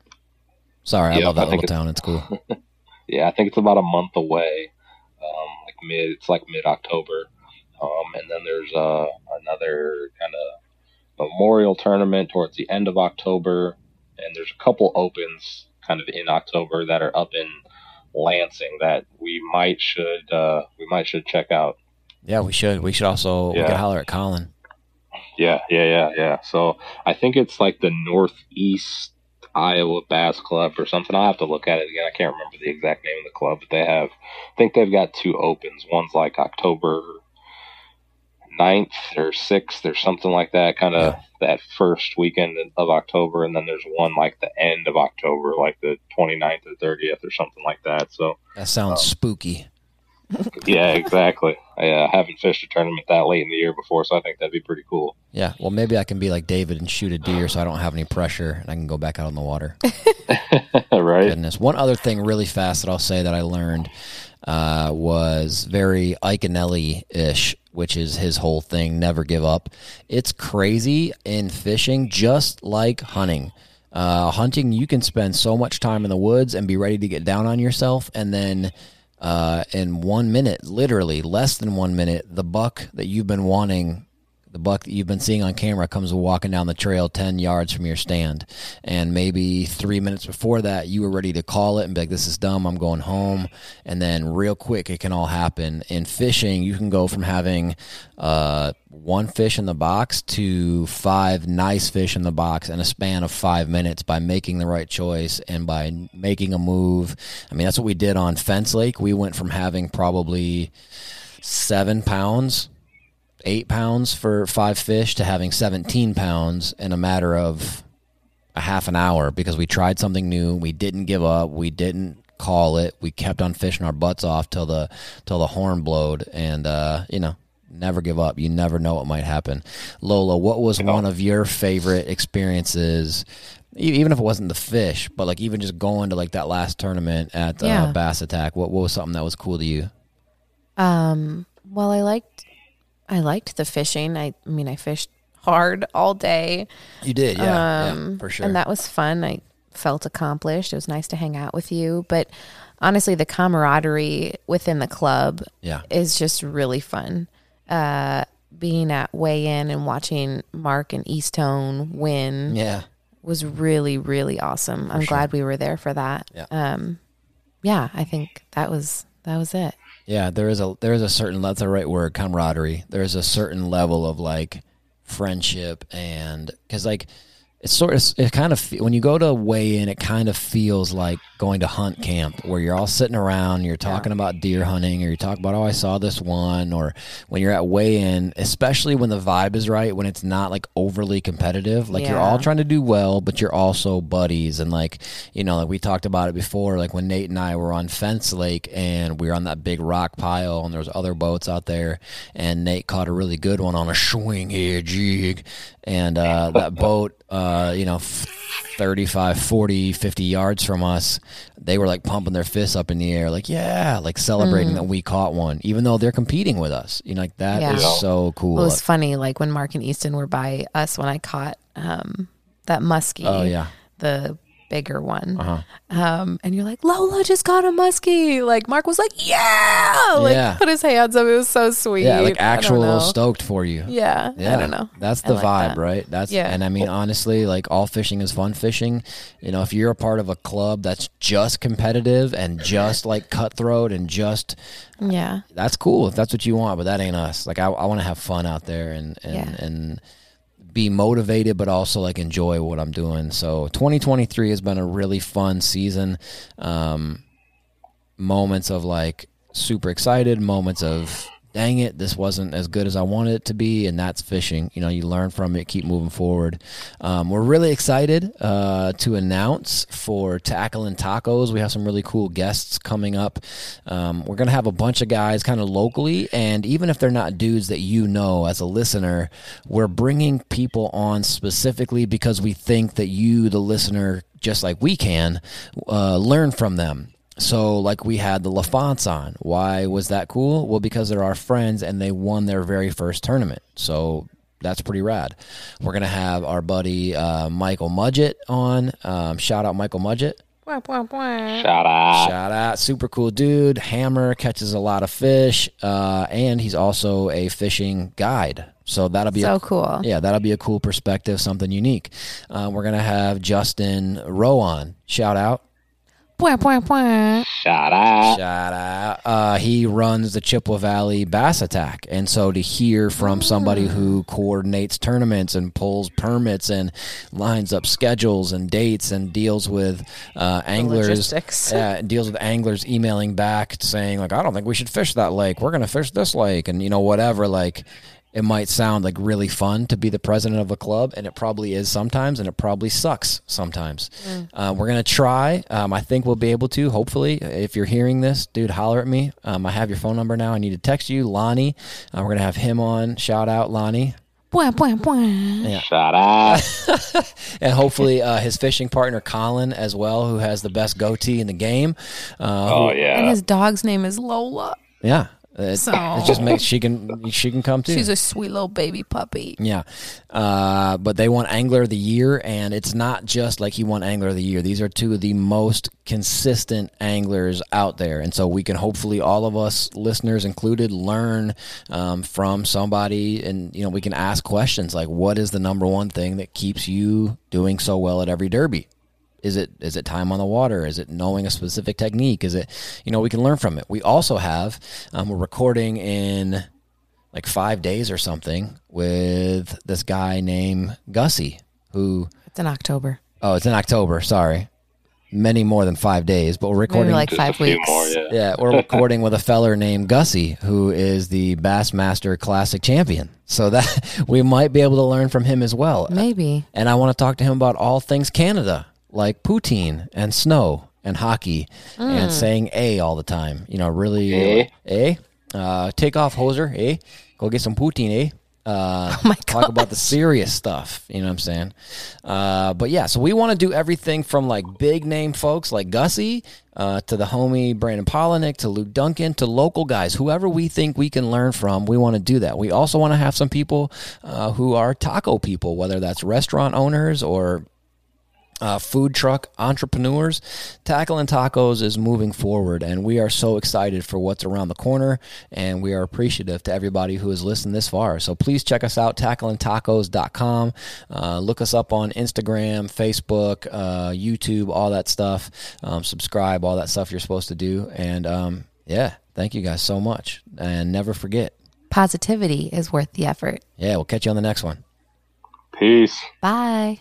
Sorry, I love that I little town. It's cool. <laughs> yeah, I think it's about a month away. Um, like mid, it's like mid October. Um, and then there's uh, another kind of memorial tournament towards the end of October, and there's a couple opens kind of in October that are up in Lansing that we might should uh, we might should check out. Yeah, we should. We should also yeah. we could holler at Colin. Yeah, yeah, yeah, yeah. So I think it's like the Northeast Iowa Bass Club or something. I'll have to look at it again. I can't remember the exact name of the club, but they have I think they've got two opens. One's like October 9th or 6th or something like that, kind of yeah. that first weekend of October. And then there's one like the end of October, like the 29th or 30th or something like that. So that sounds um, spooky. yeah, <laughs> exactly. I uh, haven't fished a tournament that late in the year before, so I think that'd be pretty cool. Yeah, well, maybe I can be like David and shoot a deer, so I don't have any pressure, and I can go back out on the water. <laughs> right. Goodness. One other thing, really fast, that I'll say that I learned uh, was very Iaconelli ish, which is his whole thing never give up. It's crazy in fishing, just like hunting. Uh, hunting, you can spend so much time in the woods and be ready to get down on yourself, and then uh, in one minute, literally less than one minute, the buck that you've been wanting the buck that you've been seeing on camera comes walking down the trail 10 yards from your stand. And maybe three minutes before that, you were ready to call it and be like, this is dumb, I'm going home. And then, real quick, it can all happen. In fishing, you can go from having uh, one fish in the box to five nice fish in the box in a span of five minutes by making the right choice and by making a move. I mean, that's what we did on Fence Lake. We went from having probably seven pounds eight pounds for five fish to having 17 pounds in a matter of a half an hour because we tried something new. We didn't give up. We didn't call it. We kept on fishing our butts off till the till the horn blowed, and uh, you know, never give up. You never know what might happen. Lola, what was one of your favorite experiences? Even if it wasn't the fish, but like even just going to like that last tournament at uh, yeah. Bass Attack, what, what was something that was cool to you? Um, well, I liked I liked the fishing. I, I mean, I fished hard all day. You did, yeah, Um, yeah for sure. And that was fun. I felt accomplished. It was nice to hang out with you. But honestly, the camaraderie within the club yeah, is just really fun. Uh, being at weigh in and watching Mark and Easton win yeah. was really, really awesome. I'm glad we were there for that. Yeah. Um, yeah, I think that was that was it. Yeah, there is a there is a certain that's the right word camaraderie. There's a certain level of like friendship and because like it's sort of it kind of when you go to weigh in, it kind of feels like going to hunt camp where you're all sitting around, you're talking about deer hunting, or you talk about oh I saw this one, or when you're at weigh in, especially when the vibe is right, when it's not like overly competitive, like you're all trying to do well, but you're also buddies, and like you know, like we talked about it before, like when Nate and I were on Fence Lake and we were on that big rock pile, and there was other boats out there, and Nate caught a really good one on a swing head jig, and uh, that <laughs> boat, uh, you know, f- 35, 40, 50 yards from us, they were like pumping their fists up in the air, like, yeah, like celebrating that we caught one, even though they're competing with us. You know, like that is Yeah. so cool. Well, it was funny, like when Mark and Easton were by us when I caught um, that muskie. oh, yeah. the bigger one. Uh-huh. Um, and you're like, Lola just caught a muskie. Like Mark was like, yeah, like Yeah. put his hands up. It was so sweet. Yeah, like actual stoked for you. Yeah, Yeah, I don't know. That's the like vibe, that. right? That's Yeah. and I mean honestly, like all fishing is fun fishing. You know, if you're a part of a club that's just competitive and just like cutthroat and just Yeah, that's cool if that's what you want, but that ain't us. Like I, I want to have fun out there and and Yeah. and be motivated, but also like enjoy what I'm doing. So 2023 has been a really fun season. Um, moments of like super excited, moments of dang it, this wasn't as good as I wanted it to be, and that's fishing. You know, you learn from it, keep moving forward. Um, we're really excited uh, to announce for Tackle and Tacos. We have some really cool guests coming up. Um, we're gonna have a bunch of guys kind of locally, and even if they're not dudes that you know as a listener, we're bringing people on specifically because we think that you, the listener, just like we can, uh, learn from them. So, like we had the LaFonts on. Why was that cool? Well, because they're our friends and they won their very first tournament. So that's pretty rad. We're gonna have our buddy uh, Michael Mudgett on. Um, shout out Michael Mudgett. Shout out. Shout out, super cool dude. Hammer catches a lot of fish, uh, and he's also a fishing guide. So that'll be so a, cool. yeah, that'll be a cool perspective, something unique. Uh, we're gonna have Justin Rowe on. Shout out. Shout out. Shout out. Uh, he runs the Chippewa Valley Bass Attack. And so to hear from somebody who coordinates tournaments and pulls permits and lines up schedules and dates and deals with uh, anglers, logistics. yeah, deals with anglers emailing back saying, like, I don't think we should fish that lake. We're going to fish this lake. And, you know, whatever. Like, it might sound like really fun to be the president of a club, and it probably is sometimes, and it probably sucks sometimes. Uh, we're gonna try. Um, I think we'll be able to. Hopefully, if you're hearing this, dude, holler at me. Um, I have your phone number now. I need to text you, Lonnie. Uh, we're gonna have him on. Shout out, Lonnie, Yeah. Shout out. <laughs> and hopefully uh, his fishing partner Colin as well, who has the best goatee in the game. Uh, Oh And yeah. his dog's name is Lola. yeah, it, So- it just makes she can she can come too. She's a sweet little baby puppy. Yeah. Uh, but they won Angler of the Year, and it's not just like he won Angler of the Year. These are two of the most consistent anglers out there. And so we can hopefully, all of us, listeners included, learn um, from somebody and, you know, we can ask questions like, what is the number one thing that keeps you doing so well at every derby? Is it is it time on the water? Is it knowing a specific technique? Is it you know we can learn from it. We also have um, we're recording in like five days or something with this guy named Gussie who It's in October. oh it's in October sorry many more than five days but we're Maybe recording like five weeks. more. Yeah. yeah we're <laughs> recording with a feller named Gussie who is the Bassmaster Classic champion so that <laughs> we might be able to learn from him as well Maybe. and I want to talk to him about all things Canada, like poutine and snow and hockey and saying A all the time. You know, really, Eh? eh? Uh, take off hoser, eh? Go get some poutine, eh? Uh, <laughs> Oh my talk about the serious stuff. You know what I'm saying? Uh, but yeah, so we want to do everything from like big name folks like Gussie uh, to the homie Brandon Palaniuk to Luke Dunkin to local guys, whoever we think we can learn from. We want to do that. We also want to have some people uh, who are taco people, whether that's restaurant owners or uh, food truck entrepreneurs. Tackle and Tacos is moving forward, and we are so excited for what's around the corner. And we are appreciative to everybody who has listened this far. So please check us out, tackleandtacos.com. Uh, look us up on Instagram, Facebook, uh, YouTube, all that stuff. Um, subscribe, all that stuff you're supposed to do. And um, yeah, thank you guys so much. And never forget. Positivity is worth the effort. Yeah, we'll catch you on the next one. Peace. Bye.